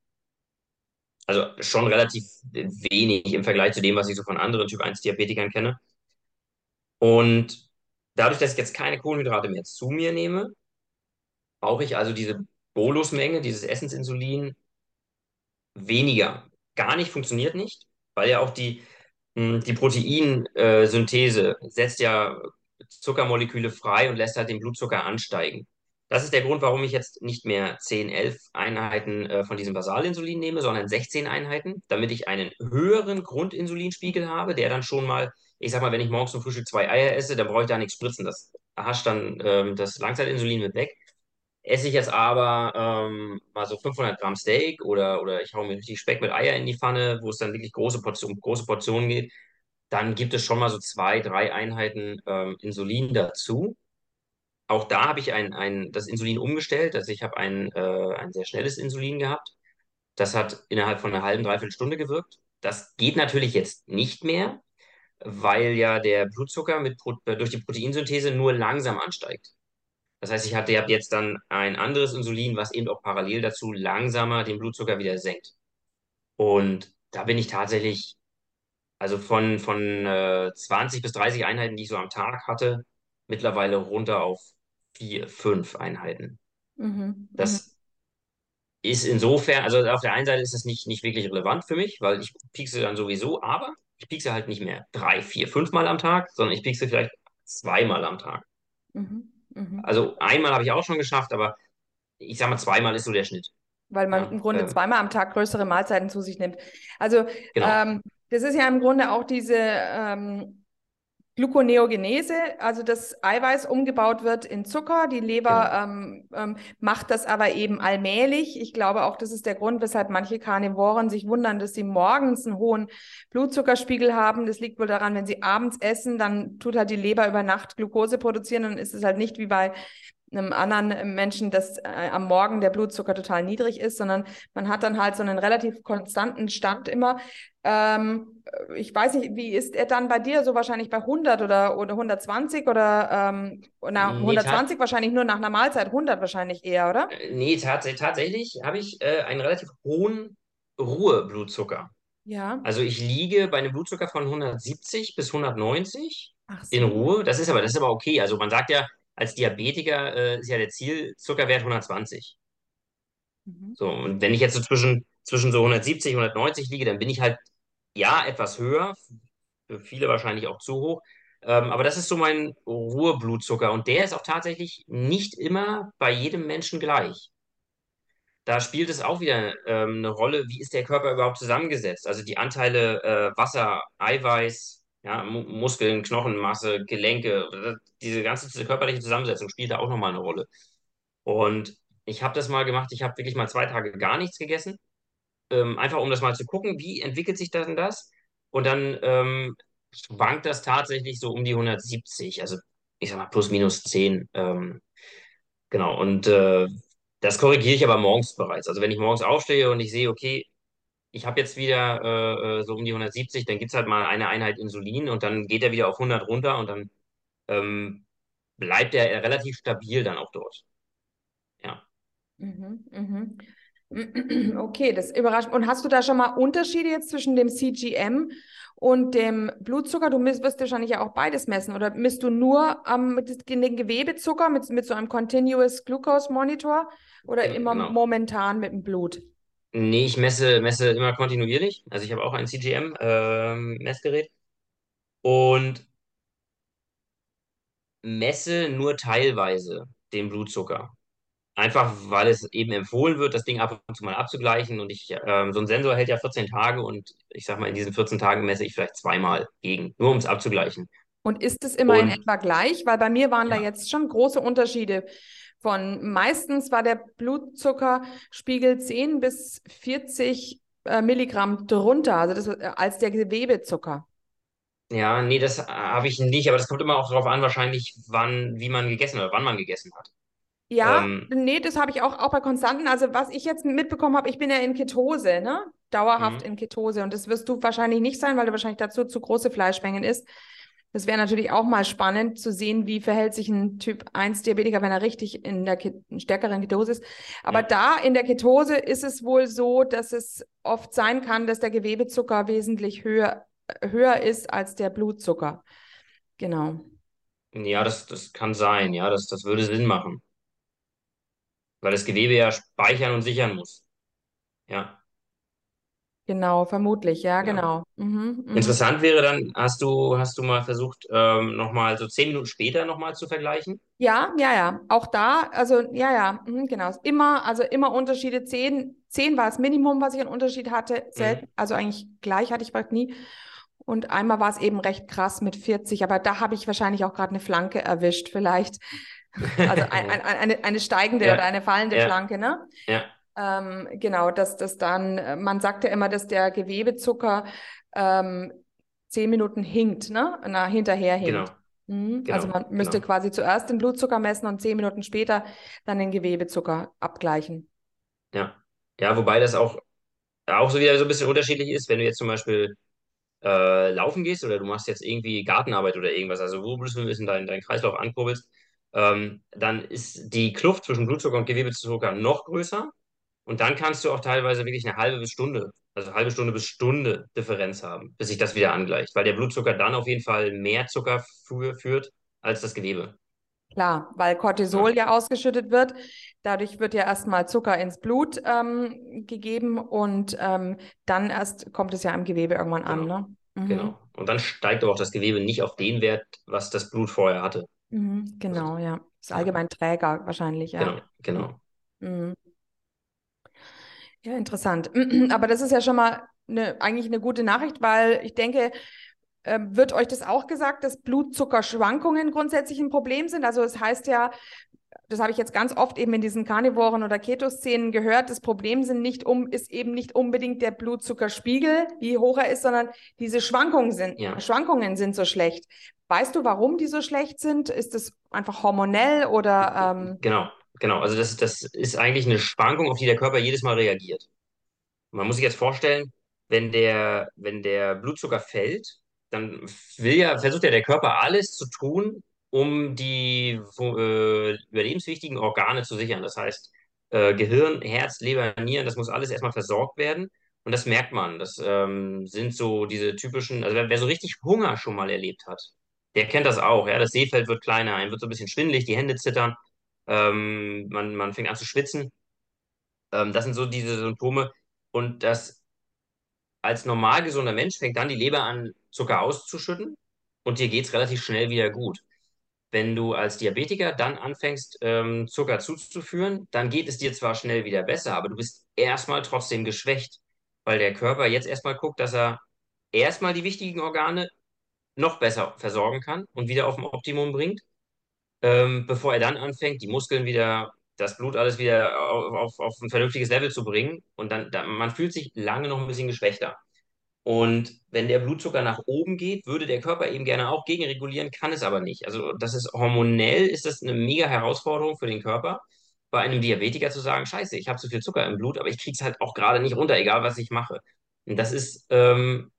also schon relativ wenig im Vergleich zu dem, was ich so von anderen Typ-1-Diabetikern kenne. Und dadurch, dass ich jetzt keine Kohlenhydrate mehr zu mir nehme, brauche ich also diese Bolusmenge, dieses Essensinsulin weniger. Gar nicht, funktioniert nicht, weil ja auch die, mh, die Proteinsynthese setzt ja Zuckermoleküle frei und lässt halt den Blutzucker ansteigen. Das ist der Grund, warum ich jetzt nicht mehr 10, 11 Einheiten äh, von diesem Basalinsulin nehme, sondern 16 Einheiten, damit ich einen höheren Grundinsulinspiegel habe, der dann schon mal, ich sag mal, wenn ich morgens zum Frühstück zwei Eier esse, dann brauche ich da nichts spritzen. Das hascht dann ähm, das Langzeitinsulin mit weg. Esse ich jetzt aber ähm, mal so 500 Gramm Steak oder, oder ich hau mir richtig Speck mit Eier in die Pfanne, wo es dann wirklich große Portion, große Portionen geht, dann gibt es schon mal so zwei, drei Einheiten ähm, Insulin dazu. Auch da habe ich ein, ein, das Insulin umgestellt. Also ich habe ein, äh, ein sehr schnelles Insulin gehabt. Das hat innerhalb von einer halben, dreiviertel Stunde gewirkt. Das geht natürlich jetzt nicht mehr, weil ja der Blutzucker mit, äh, durch die Proteinsynthese nur langsam ansteigt. Das heißt, ich hatte hab jetzt dann ein anderes Insulin, was eben auch parallel dazu langsamer den Blutzucker wieder senkt. Und da bin ich tatsächlich, also von, von äh, 20 bis 30 Einheiten, die ich so am Tag hatte, mittlerweile runter auf vier, fünf Einheiten. Mhm, mhm, Das ist insofern, also auf der einen Seite ist es nicht, nicht wirklich relevant für mich, weil ich piekse dann sowieso, aber ich piekse halt nicht mehr drei, vier, fünf Mal am Tag, sondern ich piekse vielleicht zweimal am Tag. mhm, mhm. Also einmal habe ich auch schon geschafft, aber ich sag mal, zweimal ist so der Schnitt. Weil man Ja, im Grunde äh, zweimal am Tag größere Mahlzeiten zu sich nimmt. Also genau. ähm, das ist ja im Grunde auch diese ähm, Gluconeogenese, also das Eiweiß umgebaut wird in Zucker. Die Leber Genau. ähm, ähm, macht das aber eben allmählich. Ich glaube auch, das ist der Grund, weshalb manche Karnivoren sich wundern, dass sie morgens einen hohen Blutzuckerspiegel haben. Das liegt wohl daran, wenn sie abends essen, dann tut halt die Leber über Nacht Glucose produzieren. Dann ist es halt nicht wie bei einem anderen Menschen, dass äh, am Morgen der Blutzucker total niedrig ist, sondern man hat dann halt so einen relativ konstanten Stand immer. Ähm, ich weiß nicht, wie ist er dann bei dir? So wahrscheinlich bei 100 oder, oder 120 oder ähm, na, Nee, tat, 120 wahrscheinlich nur nach einer Mahlzeit, 100 wahrscheinlich eher, oder? äh, nee tats tatsächlich habe ich äh, einen relativ hohen Ruheblutzucker. Ja. Also ich liege bei einem Blutzucker von 170 bis 190 Ach in so. Ruhe. Das ist aber, das ist aber okay. Also man sagt ja, als Diabetiker äh, ist ja der Zielzuckerwert 120. Mhm. So, und wenn ich jetzt so zwischen, zwischen so 170, 190 liege, dann bin ich halt ja etwas höher, für viele wahrscheinlich auch zu hoch. Ähm, aber das ist so mein Ruheblutzucker und der ist auch tatsächlich nicht immer bei jedem Menschen gleich. Da spielt es auch wieder ähm, eine Rolle, wie ist der Körper überhaupt zusammengesetzt? Also die Anteile äh, Wasser, Eiweiß, ja, Mu Muskeln, Knochenmasse, Gelenke, diese ganze diese körperliche Zusammensetzung spielt da auch nochmal eine Rolle. Und ich habe das mal gemacht, ich habe wirklich mal zwei Tage gar nichts gegessen, ähm, einfach um das mal zu gucken, wie entwickelt sich das denn das? Und dann ähm, schwankt das tatsächlich so um die 170, also ich sag mal plus minus 10. Ähm, genau, und äh, das korrigiere ich aber morgens bereits. Also wenn ich morgens aufstehe und ich sehe, okay, ich habe jetzt wieder äh, äh, so um die 170, dann gibt es halt mal eine Einheit Insulin und dann geht er wieder auf 100 runter und dann ähm, bleibt er relativ stabil dann auch dort. Ja. Mhm, mhm. Okay, das überrascht. Und hast du da schon mal Unterschiede jetzt zwischen dem CGM und dem Blutzucker? Du misst, wirst wahrscheinlich ja auch beides messen. Oder misst du nur ähm, den Gewebezucker mit, mit so einem Continuous Glucose Monitor oder immer Genau. momentan mit dem Blut? Nee, ich messe, messe immer kontinuierlich. Also ich habe auch ein CGM-Messgerät und messe nur teilweise den Blutzucker. Einfach weil es eben empfohlen wird, das Ding ab und zu mal abzugleichen. Und ich, ähm, so ein Sensor hält ja 14 Tage und ich sag mal, in diesen 14 Tagen messe ich vielleicht zweimal gegen, nur um es abzugleichen. Und ist es immer in Und etwa gleich? Weil bei mir waren da ja, jetzt schon große Unterschiede. Von meistens war der Blutzuckerspiegel 10 bis 40 äh, Milligramm drunter, also das, äh, als der Gewebezucker. ja, nee, das habe ich nicht, aber das kommt immer auch darauf an, wahrscheinlich, wann, wie man gegessen oder wann man gegessen hat. Ja, Ähm, nee, das habe ich auch, auch bei Konstanten. Also was ich jetzt mitbekommen habe, ich bin ja in Ketose, ne? Dauerhaft mhm. in Ketose. Und das wirst du wahrscheinlich nicht sein, weil du wahrscheinlich dazu zu große Fleischmengen isst. Das wäre natürlich auch mal spannend zu sehen, wie verhält sich ein Typ 1 Diabetiker, wenn er richtig in der Ke stärkeren Ketose ist. Aber ja. da in der Ketose ist es wohl so, dass es oft sein kann, dass der Gewebezucker wesentlich höher, höher ist als der Blutzucker. Genau. Ja, das, das kann sein, ja, das, das würde Sinn machen, weil das Gewebe ja speichern und sichern muss. Ja. Genau, vermutlich, ja, Ja. genau. Mhm, mhm. Interessant wäre dann, hast du, hast du mal versucht, ähm, nochmal so zehn Minuten später nochmal zu vergleichen? Ja, ja, ja. Auch da, also ja, ja, mhm, genau. Ist Immer, also immer Unterschiede. Zehn, zehn war das Minimum, was ich an Unterschied hatte. Selten, Mhm. also eigentlich gleich hatte ich bald nie. Und einmal war es eben recht krass mit 40, aber da habe ich wahrscheinlich auch gerade eine Flanke erwischt, vielleicht. Also ein, ein, ein- eine, eine steigende oder Ja, eine fallende ja, Flanke, ne? ja, Ähm, genau, dass das dann, äh, man sagt ja immer, dass der Gewebezucker ähm, zehn Minuten hinkt, ne? Na, hinterher hinkt. genau, Mhm. Also genau, man müsste genau. quasi zuerst den Blutzucker messen und zehn Minuten später dann den Gewebezucker abgleichen. Ja. Ja, wobei das auch, auch so wieder so ein bisschen unterschiedlich ist, wenn du jetzt zum Beispiel äh, laufen gehst oder du machst jetzt irgendwie Gartenarbeit oder irgendwas, also wo du ein bisschen deinen deinen Kreislauf ankurbelst, ähm, dann ist die Kluft zwischen Blutzucker und Gewebezucker noch größer. Und dann kannst du auch teilweise wirklich eine halbe bis Stunde, also halbe Stunde bis Stunde Differenz haben, bis sich das wieder angleicht, weil der Blutzucker dann auf jeden Fall mehr Zucker fü- führt als das Gewebe. Klar, weil Cortisol Ja, ja ausgeschüttet wird. Dadurch wird ja erstmal Zucker ins Blut ähm, gegeben und ähm, dann erst kommt es ja im Gewebe irgendwann an, genau, ne? Mhm. genau. Und dann steigt aber auch das Gewebe nicht auf den Wert, was das Blut vorher hatte. Mhm. Also, Genau, ja. Ist allgemein träger wahrscheinlich, ja. genau, genau. Mhm. Ja, interessant. Aber das ist ja schon mal eine, eigentlich eine gute Nachricht, weil ich denke, ähm, wird euch das auch gesagt, dass Blutzuckerschwankungen grundsätzlich ein Problem sind? Also es heißt ja, das habe ich jetzt ganz oft eben in diesen Carnivoren oder Keto-Szenen gehört, das Problem sind nicht um, ist eben nicht unbedingt der Blutzuckerspiegel, wie hoch er ist, sondern diese Schwankungen sind, Ja. Schwankungen sind so schlecht. Weißt du, warum die so schlecht sind? Ist das einfach hormonell oder ähm, Genau, genau. Also das, das ist eigentlich eine Schwankung, auf die der Körper jedes Mal reagiert. Man muss sich jetzt vorstellen, wenn der, wenn der Blutzucker fällt, dann will ja, versucht ja der Körper alles zu tun, um die äh, überlebenswichtigen Organe zu sichern. Das heißt, äh, Gehirn, Herz, Leber, Nieren, das muss alles erstmal versorgt werden. Und das merkt man. Das ähm, sind so diese typischen, also wer, wer so richtig Hunger schon mal erlebt hat, der kennt das auch. Ja? Das Sehfeld wird kleiner, einem wird so ein bisschen schwindelig, die Hände zittern, ähm, man, man fängt an zu schwitzen. Ähm, das sind so diese Symptome. Und das als normal gesunder Mensch fängt dann die Leber an, Zucker auszuschütten und dir geht's relativ schnell wieder gut. Wenn du als Diabetiker dann anfängst, ähm, Zucker zuzuführen, dann geht es dir zwar schnell wieder besser, aber du bist erstmal trotzdem geschwächt, weil der Körper jetzt erstmal guckt, dass er erstmal die wichtigen Organe noch besser versorgen kann und wieder auf ein Optimum bringt, ähm, bevor er dann anfängt, die Muskeln wieder, das Blut alles wieder auf, auf, auf ein vernünftiges Level zu bringen. Und dann, dann, man fühlt sich lange noch ein bisschen geschwächter. Und wenn der Blutzucker nach oben geht, würde der Körper eben gerne auch gegenregulieren, kann es aber nicht. Also das ist hormonell ist das eine mega Herausforderung für den Körper, bei einem Diabetiker zu sagen, Scheiße, ich habe zu viel Zucker im Blut, aber ich kriege es halt auch gerade nicht runter, egal was ich mache. Und das ist ähm,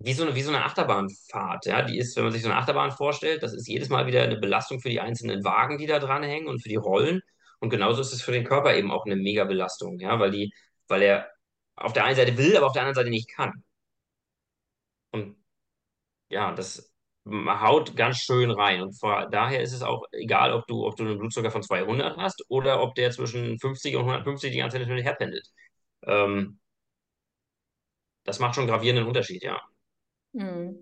wie so eine, wie so eine Achterbahnfahrt. Ja? Die ist, wenn man sich so eine Achterbahn vorstellt, das ist jedes Mal wieder eine Belastung für die einzelnen Wagen, die da dranhängen und für die Rollen. Und genauso ist es für den Körper eben auch eine mega Belastung, ja, weil die, weil er auf der einen Seite will, aber auf der anderen Seite nicht kann. Und ja, das haut ganz schön rein. Und vor, daher ist es auch egal, ob du, ob du einen Blutzucker von 200 hast oder ob der zwischen 50 und 150 die ganze Zeit hin und. Ähm, das macht schon gravierenden Unterschied, ja. Hm.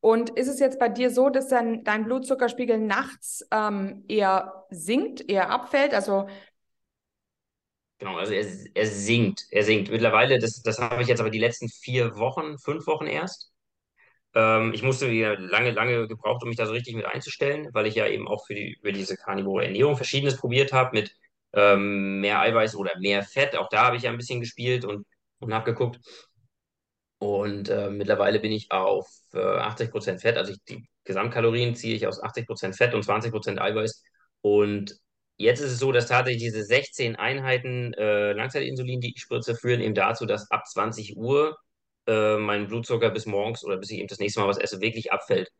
Und ist es jetzt bei dir so, dass dann dein Blutzuckerspiegel nachts ähm, eher sinkt, eher abfällt? Also Genau, also er, er sinkt, er sinkt. Mittlerweile, das, das habe ich jetzt aber die letzten vier Wochen, fünf Wochen erst. Ähm, ich musste wieder lange, lange gebraucht, um mich da so richtig mit einzustellen, weil ich ja eben auch für die, über diese karnivore Ernährung Verschiedenes probiert habe mit ähm, mehr Eiweiß oder mehr Fett. Auch da habe ich ja ein bisschen gespielt und, und habe geguckt. Und äh, mittlerweile bin ich auf äh, 80% Fett, also ich, die Gesamtkalorien ziehe ich aus 80% Fett und 20% Eiweiß. Und jetzt ist es so, dass tatsächlich diese 16 Einheiten äh, Langzeitinsulin, die ich spritze, führen eben dazu, dass ab 20 Uhr äh, mein Blutzucker bis morgens oder bis ich eben das nächste Mal was esse, wirklich abfällt.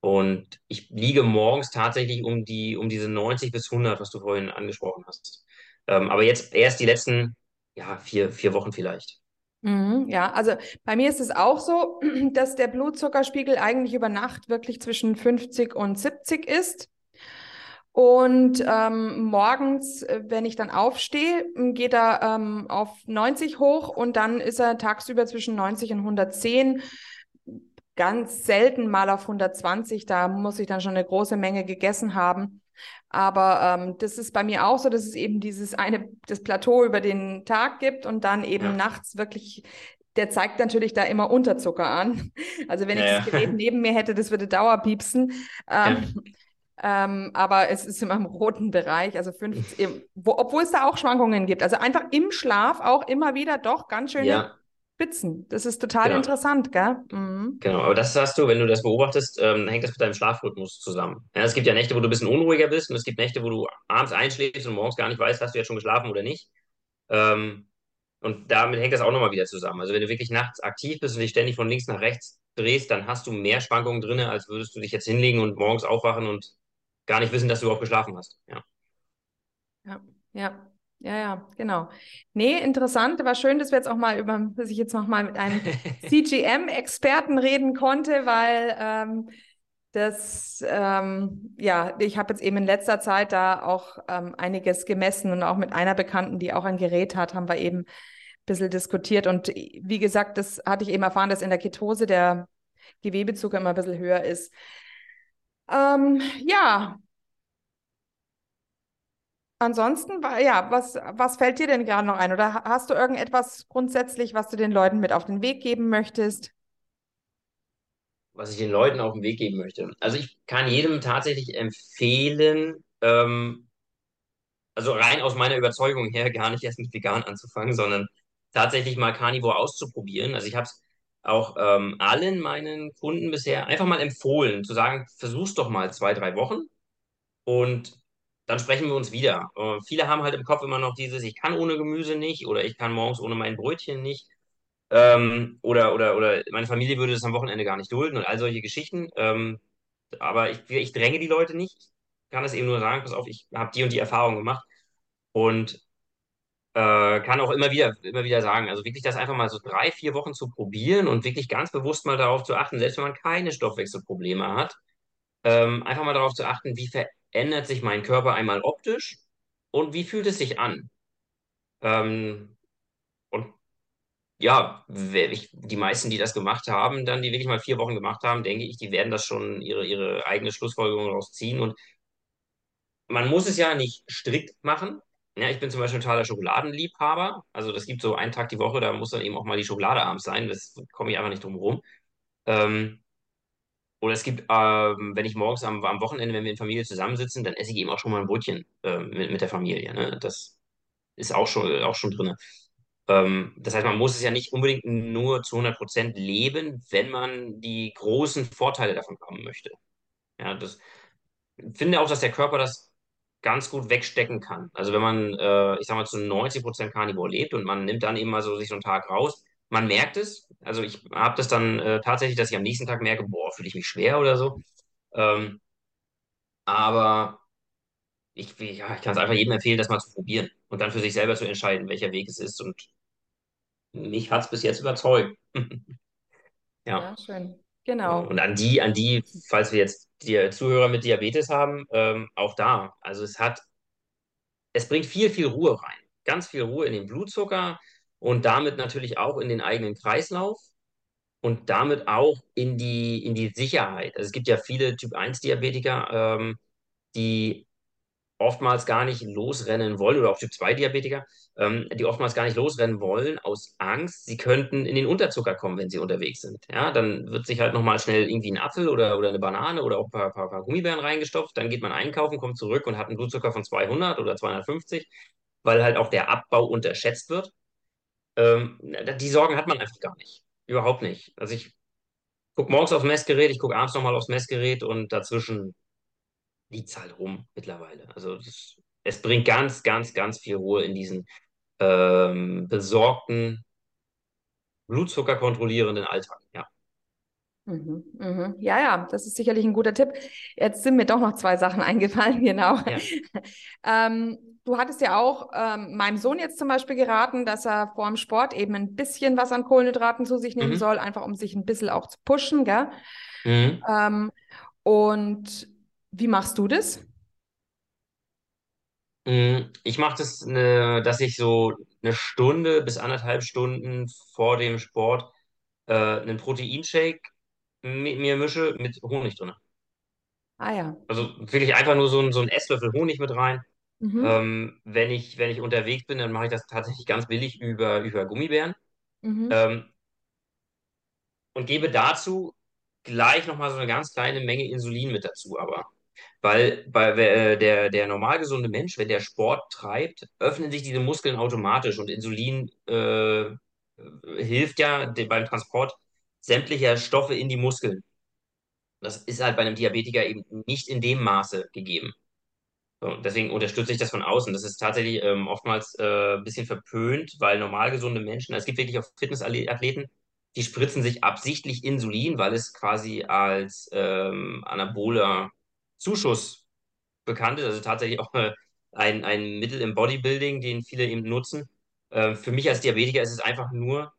Und ich liege morgens tatsächlich um die, um diese 90 bis 100, was du vorhin angesprochen hast. Ähm, aber jetzt erst die letzten, ja, vier, vier Wochen vielleicht. Mhm, ja, also bei mir ist es auch so, dass der Blutzuckerspiegel eigentlich über Nacht wirklich zwischen 50 und 70 ist. Und ähm, morgens, äh, wenn ich dann aufstehe, geht er ähm, auf 90 hoch und dann ist er tagsüber zwischen 90 und 110. Ganz selten mal auf 120. Da muss ich dann schon eine große Menge gegessen haben. Aber ähm, das ist bei mir auch so, dass es eben dieses eine, das Plateau über den Tag gibt und dann eben ja. nachts wirklich der zeigt natürlich da immer Unterzucker an. Also wenn ja, ich das Gerät neben mir hätte, das würde Dauerpiepsen. Ähm. Ähm, aber es ist immer im roten Bereich, also fünf, wo, obwohl es da auch Schwankungen gibt. Also einfach im Schlaf auch immer wieder doch ganz schöne ja. Spitzen. Das ist total genau. interessant, gell? Mhm. Genau, aber das hast du, wenn du das beobachtest, ähm, hängt das mit deinem Schlafrhythmus zusammen. Ja, es gibt ja Nächte, wo du ein bisschen unruhiger bist und es gibt Nächte, wo du abends einschläfst und morgens gar nicht weißt, hast du jetzt schon geschlafen oder nicht. Ähm, und damit hängt das auch nochmal wieder zusammen. Also wenn du wirklich nachts aktiv bist und dich ständig von links nach rechts drehst, dann hast du mehr Schwankungen drin, als würdest du dich jetzt hinlegen und morgens aufwachen und gar nicht wissen, dass du überhaupt geschlafen hast. Ja. Ja, ja. Ja, ja, genau. Nee, interessant. War schön, dass wir jetzt auch mal über, dass ich jetzt noch mal mit einem CGM-Experten reden konnte, weil ähm, das, ähm, ja, ich habe jetzt eben in letzter Zeit da auch ähm, einiges gemessen und auch mit einer Bekannten, die auch ein Gerät hat, haben wir eben ein bisschen diskutiert. Und wie gesagt, das hatte ich eben erfahren, dass in der Ketose der Gewebezucker immer ein bisschen höher ist. Ähm, ja. Ansonsten, ja, was, was fällt dir denn gerade noch ein? Oder hast du irgendetwas grundsätzlich, was du den Leuten mit auf den Weg geben möchtest? Was ich den Leuten auf den Weg geben möchte. Also ich kann jedem tatsächlich empfehlen, ähm, also rein aus meiner Überzeugung her, gar nicht erst mit vegan anzufangen, sondern tatsächlich mal Carnivore auszuprobieren. Also ich habe es auch ähm, allen meinen Kunden bisher einfach mal empfohlen, zu sagen, versuch's doch mal zwei, drei Wochen und dann sprechen wir uns wieder. Äh, viele haben halt im Kopf immer noch dieses, ich kann ohne Gemüse nicht oder ich kann morgens ohne mein Brötchen nicht. Ähm, oder, oder, oder meine Familie würde das am Wochenende gar nicht dulden und all solche Geschichten. Ähm, aber ich, ich dränge die Leute nicht. Ich kann das eben nur sagen, pass auf, ich habe die und die Erfahrung gemacht. Und äh, kann auch immer wieder, immer wieder sagen, also wirklich das einfach mal so drei, vier Wochen zu probieren und wirklich ganz bewusst mal darauf zu achten, selbst wenn man keine Stoffwechselprobleme hat, ähm, einfach mal darauf zu achten, wie verändert sich mein Körper einmal optisch und wie fühlt es sich an. Ähm, und ja, ich, die meisten, die das gemacht haben, dann die wirklich mal vier Wochen gemacht haben, denke ich, die werden das schon ihre, ihre eigene Schlussfolgerung daraus ziehen. Und man muss es ja nicht strikt machen. Ja, ich bin zum Beispiel ein totaler Schokoladenliebhaber. Also das gibt so einen Tag die Woche, da muss dann eben auch mal die Schokolade abends sein. Das komme ich einfach nicht drum herum. Ähm, oder es gibt, ähm, wenn ich morgens am, am Wochenende, wenn wir in Familie zusammensitzen, dann esse ich eben auch schon mal ein Brötchen ähm, mit, mit der Familie. Ne? Das ist auch schon, auch schon drin. Ähm, das heißt, man muss es ja nicht unbedingt nur zu 100% leben, wenn man die großen Vorteile davon haben möchte. Ja, das finde auch, dass der Körper das ganz gut wegstecken kann. Also wenn man, äh, ich sag mal, zu 90% Carnivore lebt und man nimmt dann eben mal so sich so einen Tag raus, man merkt es. Also ich habe das dann äh, tatsächlich, dass ich am nächsten Tag merke, boah, fühle ich mich schwer oder so. Ähm, aber ich, ja, ich kann es einfach jedem empfehlen, das mal zu probieren und dann für sich selber zu entscheiden, welcher Weg es ist. Und mich hat es bis jetzt überzeugt. ja. ja, schön. Genau. Und an die, an die, falls wir jetzt die Zuhörer mit Diabetes haben, ähm, auch da. Also es hat, es bringt viel, viel Ruhe rein. Ganz viel Ruhe in den Blutzucker und damit natürlich auch in den eigenen Kreislauf und damit auch in die, in die Sicherheit. Also es gibt ja viele Typ-1-Diabetiker, ähm, die oftmals gar nicht losrennen wollen, oder auch Typ-2-Diabetiker, ähm, die oftmals gar nicht losrennen wollen aus Angst, sie könnten in den Unterzucker kommen, wenn sie unterwegs sind. Ja, dann wird sich halt nochmal schnell irgendwie ein Apfel oder, oder eine Banane oder auch ein paar, paar, paar Gummibären reingestopft, dann geht man einkaufen, kommt zurück und hat einen Blutzucker von 200 oder 250, weil halt auch der Abbau unterschätzt wird. Ähm, die Sorgen hat man einfach gar nicht. Überhaupt nicht. Also ich gucke morgens aufs Messgerät, ich gucke abends nochmal aufs Messgerät und dazwischen die Zahl rum mittlerweile. Also das, es bringt ganz, ganz, ganz viel Ruhe in diesen ähm, besorgten, Blutzucker kontrollierenden Alltag. Ja. Mhm, mhm. Ja, ja, das ist sicherlich ein guter Tipp. Jetzt sind mir doch noch zwei Sachen eingefallen, genau. Ja. ähm, du hattest ja auch ähm, meinem Sohn jetzt zum Beispiel geraten, dass er vor dem Sport eben ein bisschen was an Kohlenhydraten zu sich nehmen mhm. soll, einfach um sich ein bisschen auch zu pushen, gell? Mhm. Ähm, und wie machst du das? Mm, Ich mache das, ne, dass ich so eine Stunde bis anderthalb Stunden vor dem Sport äh, einen Proteinshake mir mische mit Honig drin. Ah ja. Also wirklich einfach nur so ein, so ein Esslöffel Honig mit rein. Mhm. Ähm, wenn ich, wenn ich unterwegs bin, dann mache ich das tatsächlich ganz billig über, über Gummibären. Mhm. Ähm, und gebe dazu gleich nochmal so eine ganz kleine Menge Insulin mit dazu, aber. Weil bei, äh, der, der normal gesunde Mensch, wenn der Sport treibt, öffnen sich diese Muskeln automatisch und Insulin äh, hilft ja beim Transport sämtlicher Stoffe in die Muskeln. Das ist halt bei einem Diabetiker eben nicht in dem Maße gegeben. So, deswegen unterstütze ich das von außen. Das ist tatsächlich ähm, oftmals äh, ein bisschen verpönt, weil normal gesunde Menschen, also es gibt wirklich auch Fitnessathleten, die spritzen sich absichtlich Insulin, weil es quasi als ähm, anaboler Zuschuss bekannt ist. Also tatsächlich auch äh, ein, ein Mittel im Bodybuilding, den viele eben nutzen. Äh, für mich als Diabetiker ist es einfach nur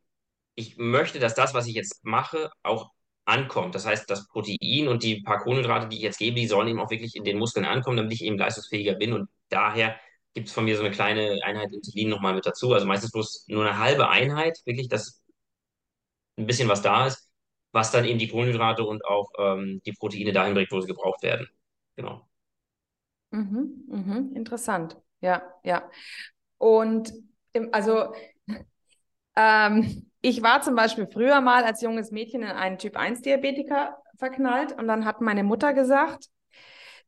ich möchte, dass das, was ich jetzt mache, auch ankommt. Das heißt, das Protein und die paar Kohlenhydrate, die ich jetzt gebe, die sollen eben auch wirklich in den Muskeln ankommen, damit ich eben leistungsfähiger bin. Und daher gibt es von mir so eine kleine Einheit Insulin nochmal mit dazu. Also meistens bloß nur eine halbe Einheit, wirklich, dass ein bisschen was da ist, was dann eben die Kohlenhydrate und auch ähm, die Proteine dahin bringt, wo sie gebraucht werden. Genau. Mhm. Mhm. Interessant. Ja, ja. Und also ähm, ich war zum Beispiel früher mal als junges Mädchen in einen Typ-1-Diabetiker verknallt und dann hat meine Mutter gesagt,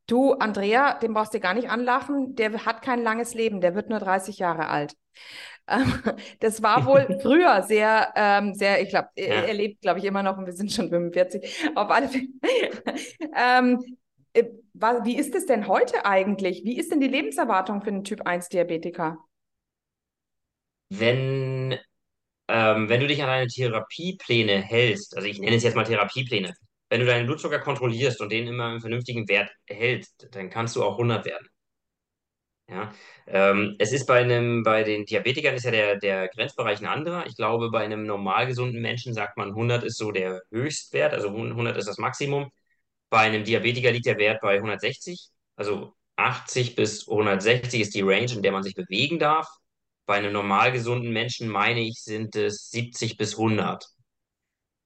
du, Andrea, den brauchst du gar nicht anlachen, der hat kein langes Leben, der wird nur 30 Jahre alt. Ähm, Das war wohl früher sehr, ähm, sehr, ich glaube, er, er Ja. lebt, glaube ich, immer noch und wir sind schon 45. Auf alle Fälle. ähm, äh, wie ist es denn heute eigentlich? Wie ist denn die Lebenserwartung für einen Typ-1-Diabetiker? Wenn Ähm, wenn du dich an deine Therapiepläne hältst, also ich nenne es jetzt mal Therapiepläne, wenn du deinen Blutzucker kontrollierst und den immer im vernünftigen Wert hältst, dann kannst du auch 100 werden. Ja? Ähm, es ist bei einem, bei den Diabetikern ist ja der, der Grenzbereich ein anderer. Ich glaube, bei einem normal gesunden Menschen sagt man 100 ist so der Höchstwert, also 100 ist das Maximum. Bei einem Diabetiker liegt der Wert bei 160, also 80 bis 160 ist die Range, in der man sich bewegen darf. Bei einem normal gesunden Menschen, meine ich, sind es 70 bis 100.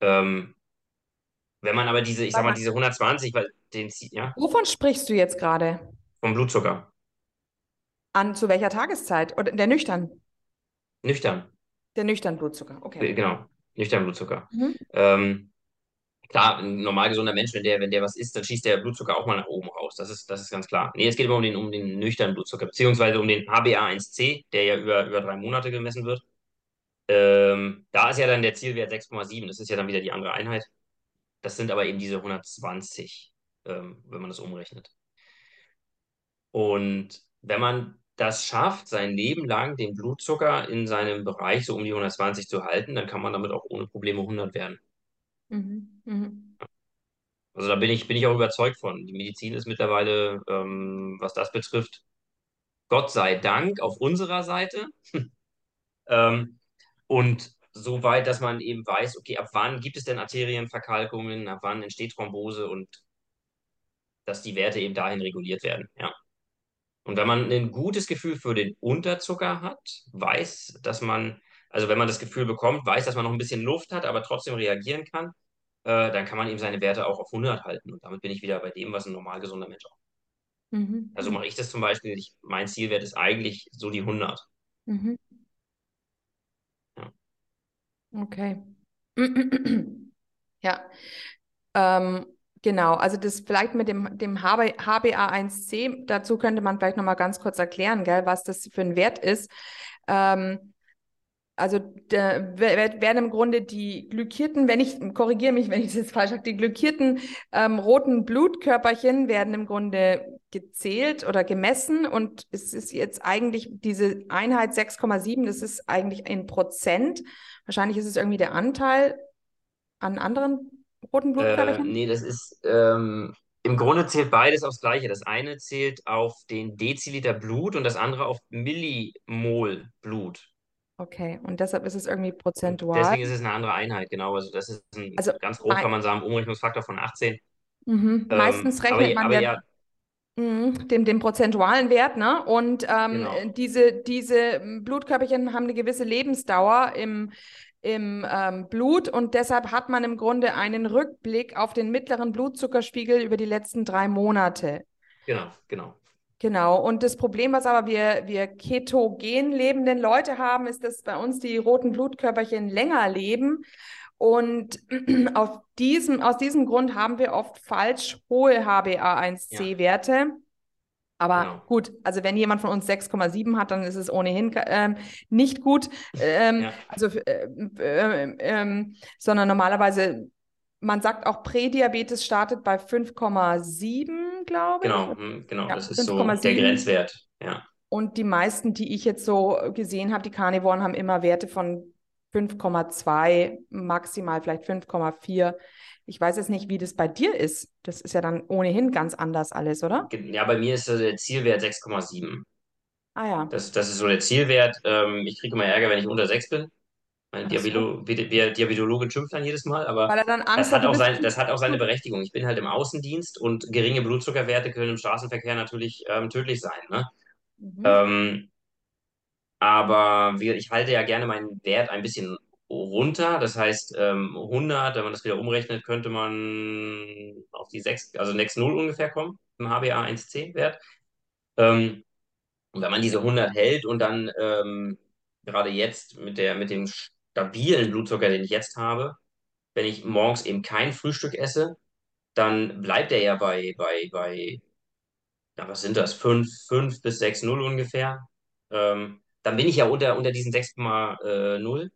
Ähm, wenn man aber diese, ich sag mal, diese 120, weil den, ja, wovon sprichst du jetzt gerade? vom Blutzucker, An zu welcher Tageszeit? Oder der nüchtern? nüchtern, Der nüchtern Blutzucker. Okay. Genau, nüchtern Blutzucker. Mhm. Ähm, klar, ein normal gesunder Mensch, wenn der, wenn der was isst, dann schießt der Blutzucker auch mal nach oben raus. Das ist, das ist ganz klar. Nee, es geht immer um den, um den nüchternen Blutzucker, beziehungsweise um den HbA1c, der ja über, über drei Monate gemessen wird. Ähm, da ist ja dann der Zielwert 6,7. Das ist ja dann wieder die andere Einheit. Das sind aber eben diese 120, ähm, wenn man das umrechnet. Und wenn man das schafft, sein Leben lang den Blutzucker in seinem Bereich so um die 120 zu halten, dann kann man damit auch ohne Probleme 100 werden. Mhm. Mhm. Also da bin ich, bin ich auch überzeugt von. Die Medizin ist mittlerweile, ähm, was das betrifft, Gott sei Dank auf unserer Seite. Ähm, und so weit, dass man eben weiß, okay, ab wann gibt es denn Arterienverkalkungen, ab wann entsteht Thrombose und dass die Werte eben dahin reguliert werden. Ja. Und wenn man ein gutes Gefühl für den Unterzucker hat, weiß, dass man, also wenn man das Gefühl bekommt, weiß, dass man noch ein bisschen Luft hat, aber trotzdem reagieren kann, äh, dann kann man eben seine Werte auch auf 100 halten. Und damit bin ich wieder bei dem, was ein normal gesunder Mensch auch. Mhm. Also mache ich das zum Beispiel, ich, mein Zielwert ist eigentlich so die 100. Mhm. Ja. Okay. Ja, ähm, genau. Also das vielleicht mit dem, dem HB, HbA1c, dazu könnte man vielleicht nochmal ganz kurz erklären, gell, was das für ein Wert ist. Ähm, also der, wer- werden im Grunde die glykierten, wenn ich, korrigiere mich, wenn ich das jetzt falsch habe, die glykierten ähm, roten Blutkörperchen werden im Grunde gezählt oder gemessen und es ist jetzt eigentlich diese Einheit 6,7, das ist eigentlich in Prozent. Wahrscheinlich ist es irgendwie der Anteil an anderen roten Äh, Blutkörperchen. nee, das ist, ähm, im Grunde zählt beides aufs Gleiche. Das eine zählt auf den Deziliter Blut und das andere auf Millimol Blut. Okay, und deshalb ist es irgendwie Und prozentual. deswegen ist es eine andere Einheit, genau. Also das ist ein, Also ganz grob kann man sagen, Umrechnungsfaktor von 18. mhm. Ähm, Meistens aber, rechnet man aber ja, ja, Mhm, dem, dem prozentualen Wert, ne? Und ähm, Genau. diese, diese Blutkörperchen haben eine gewisse Lebensdauer im, im ähm, Blut und deshalb hat man im Grunde einen Rückblick auf den mittleren Blutzuckerspiegel über die letzten drei Monate. Genau, genau. Genau. Und das Problem, was aber wir, wir ketogen lebenden Leute haben, ist, dass bei uns die roten Blutkörperchen länger leben. Und auf diesem, aus diesem Grund haben wir oft falsch hohe HbA1c-Werte. Aber Genau. gut, also wenn jemand von uns 6,7 hat, dann ist es ohnehin ähm, nicht gut. Ähm, Ja. Also, äh, äh, ähm, sondern normalerweise, man sagt auch, Prädiabetes startet bei 5,7, glaube ich. Genau, hm, genau. Ja, Das ist so der 5,7. Grenzwert. Ja. Und die meisten, die ich jetzt so gesehen habe, die Karnivoren haben immer Werte von 5,2, maximal vielleicht 5,4. Ich weiß jetzt nicht, wie das bei dir ist. Das ist ja dann ohnehin ganz anders alles, oder? Ja, bei mir ist der Zielwert 6,7. Ah ja. Das, das ist so der Zielwert. Ähm, ich kriege immer Ärger, wenn ich unter 6 bin. Meine Ach so. Diabelo Di- Di- Diabetologin schimpft dann jedes Mal, aber er das hat, auch sein, das hat auch seine Berechtigung. Ich bin halt im Außendienst und geringe Blutzuckerwerte können im Straßenverkehr natürlich ähm, tödlich sein. Ne? Mhm. Ähm, aber wir, ich halte ja gerne meinen Wert ein bisschen runter. Das heißt, ähm, 100, wenn man das wieder umrechnet, könnte man auf die 6, also 6,0 ungefähr kommen im HbA1c-Wert. Ähm, und wenn man diese 100 hält und dann ähm, gerade jetzt mit der, mit dem stabilen Blutzucker, den ich jetzt habe, wenn ich morgens eben kein Frühstück esse, dann bleibt er ja bei, bei, bei, ja, was sind das, 5 5 bis 6,0 ungefähr. Ähm, dann bin ich ja unter, unter diesen 6,0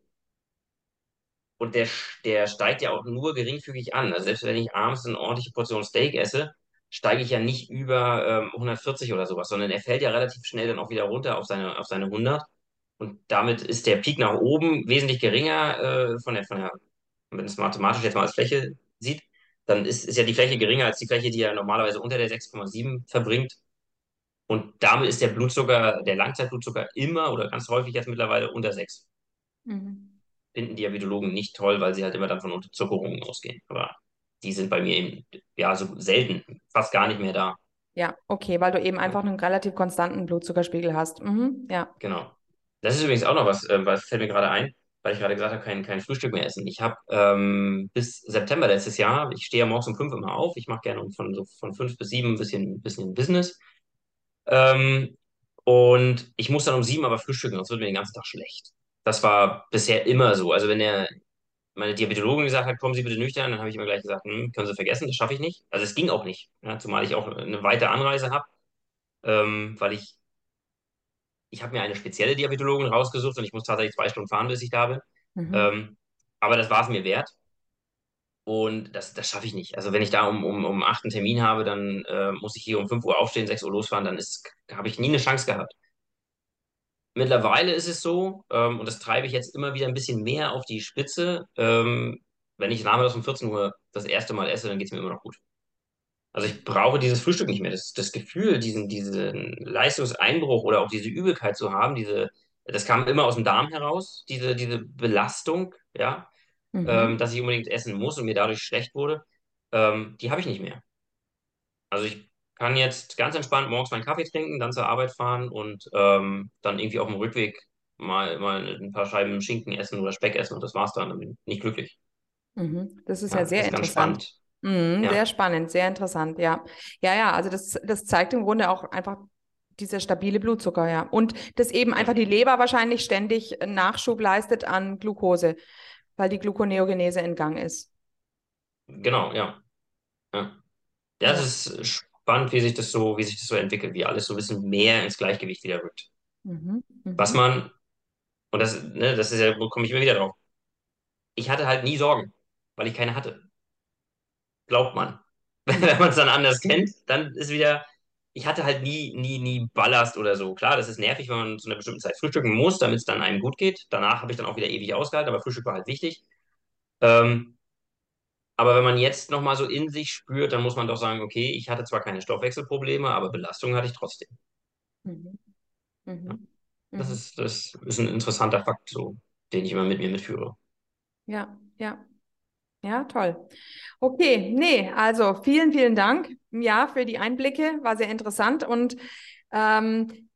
und der, der steigt ja auch nur geringfügig an. Also selbst wenn ich abends eine ordentliche Portion Steak esse, steige ich ja nicht über ähm, 140 oder sowas, sondern er fällt ja relativ schnell dann auch wieder runter auf seine, auf seine 100. Und damit ist der Peak nach oben wesentlich geringer äh, von der, von der, wenn man es mathematisch jetzt mal als Fläche sieht, dann ist, ist ja die Fläche geringer als die Fläche, die er normalerweise unter der 6,7 verbringt. Und damit ist der Blutzucker, der Langzeitblutzucker immer oder ganz häufig jetzt mittlerweile unter 6. Mhm. Finden Diabetologen nicht toll, weil sie halt immer dann von Unterzuckerungen ausgehen. Aber die sind bei mir eben, ja, so selten, fast gar nicht mehr da. Ja, okay, weil du eben einfach einen relativ konstanten Blutzuckerspiegel hast. Mhm. Ja. Genau. Das ist übrigens auch noch was, äh, was fällt mir gerade ein, weil ich gerade gesagt habe, kein, kein Frühstück mehr essen. Ich habe ähm, bis September letztes Jahr, ich stehe ja morgens um fünf immer auf, ich mache gerne von, so von fünf bis sieben ein bisschen, bisschen Business. Ähm, und ich muss dann um sieben aber frühstücken, sonst wird mir den ganzen Tag schlecht. Das war bisher immer so. Also wenn der, meine Diabetologin gesagt hat, kommen Sie bitte nüchtern, dann habe ich immer gleich gesagt, hm, können Sie vergessen, das schaffe ich nicht. Also es ging auch nicht, ja, zumal ich auch eine weite Anreise habe, ähm, weil ich ich habe mir eine spezielle Diabetologin rausgesucht und ich muss tatsächlich zwei Stunden fahren, bis ich da bin. Mhm. Ähm, aber das war es mir wert. Und das, das schaffe ich nicht. Also wenn ich da um, um, um 8 einen Termin habe, dann äh, muss ich hier um 5 Uhr aufstehen, 6 Uhr losfahren, dann habe ich nie eine Chance gehabt. Mittlerweile ist es so, ähm, und das treibe ich jetzt immer wieder ein bisschen mehr auf die Spitze, ähm, wenn ich nachmittags um 14 Uhr das erste Mal esse, dann geht es mir immer noch gut. Also ich brauche dieses Frühstück nicht mehr. Das, das Gefühl, diesen, diesen Leistungseinbruch oder auch diese Übelkeit zu haben, diese, das kam immer aus dem Darm heraus, diese, diese Belastung, ja, ähm, Mhm. dass ich unbedingt essen muss und mir dadurch schlecht wurde, ähm, die habe ich nicht mehr. Also ich kann jetzt ganz entspannt morgens meinen Kaffee trinken, dann zur Arbeit fahren und ähm, dann irgendwie auf dem Rückweg mal, mal ein paar Scheiben Schinken essen oder Speck essen und das war's dann. Dann bin ich nicht glücklich. Mhm. Das ist ja Ja, sehr interessant. Mhm, sehr Ja, spannend, sehr interessant, ja. Ja, ja, also das, das zeigt im Grunde auch einfach dieser stabile Blutzucker, ja. Und dass eben einfach die Leber wahrscheinlich ständig Nachschub leistet an Glucose, weil die Gluconeogenese in Gang ist. genau, ja. Ja. Es ist spannend, wie sich das so, wie sich das so entwickelt, wie alles so ein bisschen mehr ins Gleichgewicht wieder rückt. Mhm. Was Mhm. man, und das, ne, das ist ja, wo komme ich immer wieder drauf. Ich hatte halt nie Sorgen, weil ich keine hatte. Glaubt man. Wenn man es dann anders kennt, dann ist wieder, ich hatte halt nie, nie, nie Ballast oder so. Klar, das ist nervig, wenn man zu einer bestimmten Zeit frühstücken muss, damit es dann einem gut geht. Danach habe ich dann auch wieder ewig ausgehalten, aber Frühstück war halt wichtig. Ähm, aber wenn man jetzt nochmal so in sich spürt, dann muss man doch sagen, okay, ich hatte zwar keine Stoffwechselprobleme, aber Belastung hatte ich trotzdem. Mhm. Ja. Mhm. Das Mhm. ist, das ist ein interessanter Fakt, so, den ich immer mit mir mitführe. Ja, ja. Ja, toll. Okay, nee, also vielen, vielen Dank, ja, für die Einblicke, war sehr interessant und ähm,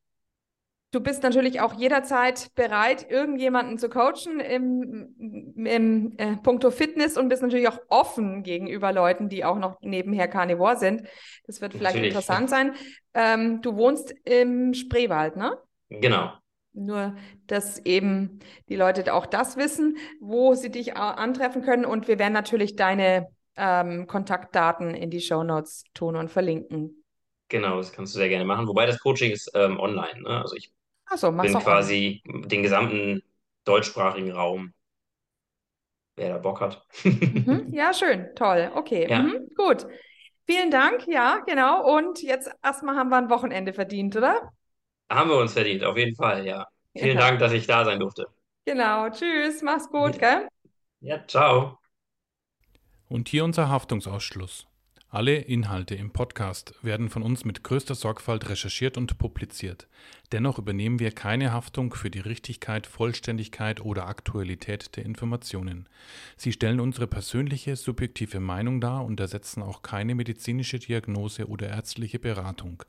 Du bist natürlich auch jederzeit bereit, irgendjemanden zu coachen im, im äh, Punkto Fitness und bist natürlich auch offen gegenüber Leuten, die auch noch nebenher Carnivore sind. Das wird vielleicht natürlich. interessant sein. Ähm, du wohnst im Spreewald, ne? Genau. Nur, dass eben die Leute auch das wissen, wo sie dich antreffen können. Und wir werden natürlich deine ähm, Kontaktdaten in die Show Notes tun und verlinken. Genau, das kannst du sehr gerne machen. Wobei das Coaching ist ähm, online. Ne? Also ich so, bin quasi online. den gesamten deutschsprachigen Raum, wer da Bock hat. mhm, ja, schön, toll. Okay, ja. mhm, gut. Vielen Dank, ja, genau. Und jetzt erstmal haben wir ein Wochenende verdient, oder? Haben wir uns verdient, auf jeden Fall, ja. Vielen ja. Dank, dass ich da sein durfte. Genau, tschüss, mach's gut, gell? Ja, ciao. Und hier unser Haftungsausschluss. Alle Inhalte im Podcast werden von uns mit größter Sorgfalt recherchiert und publiziert. Dennoch übernehmen wir keine Haftung für die Richtigkeit, Vollständigkeit oder Aktualität der Informationen. Sie stellen unsere persönliche, subjektive Meinung dar und ersetzen auch keine medizinische Diagnose oder ärztliche Beratung.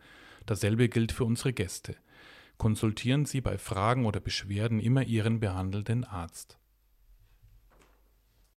Dasselbe gilt für unsere Gäste. Konsultieren Sie bei Fragen oder Beschwerden immer Ihren behandelnden Arzt.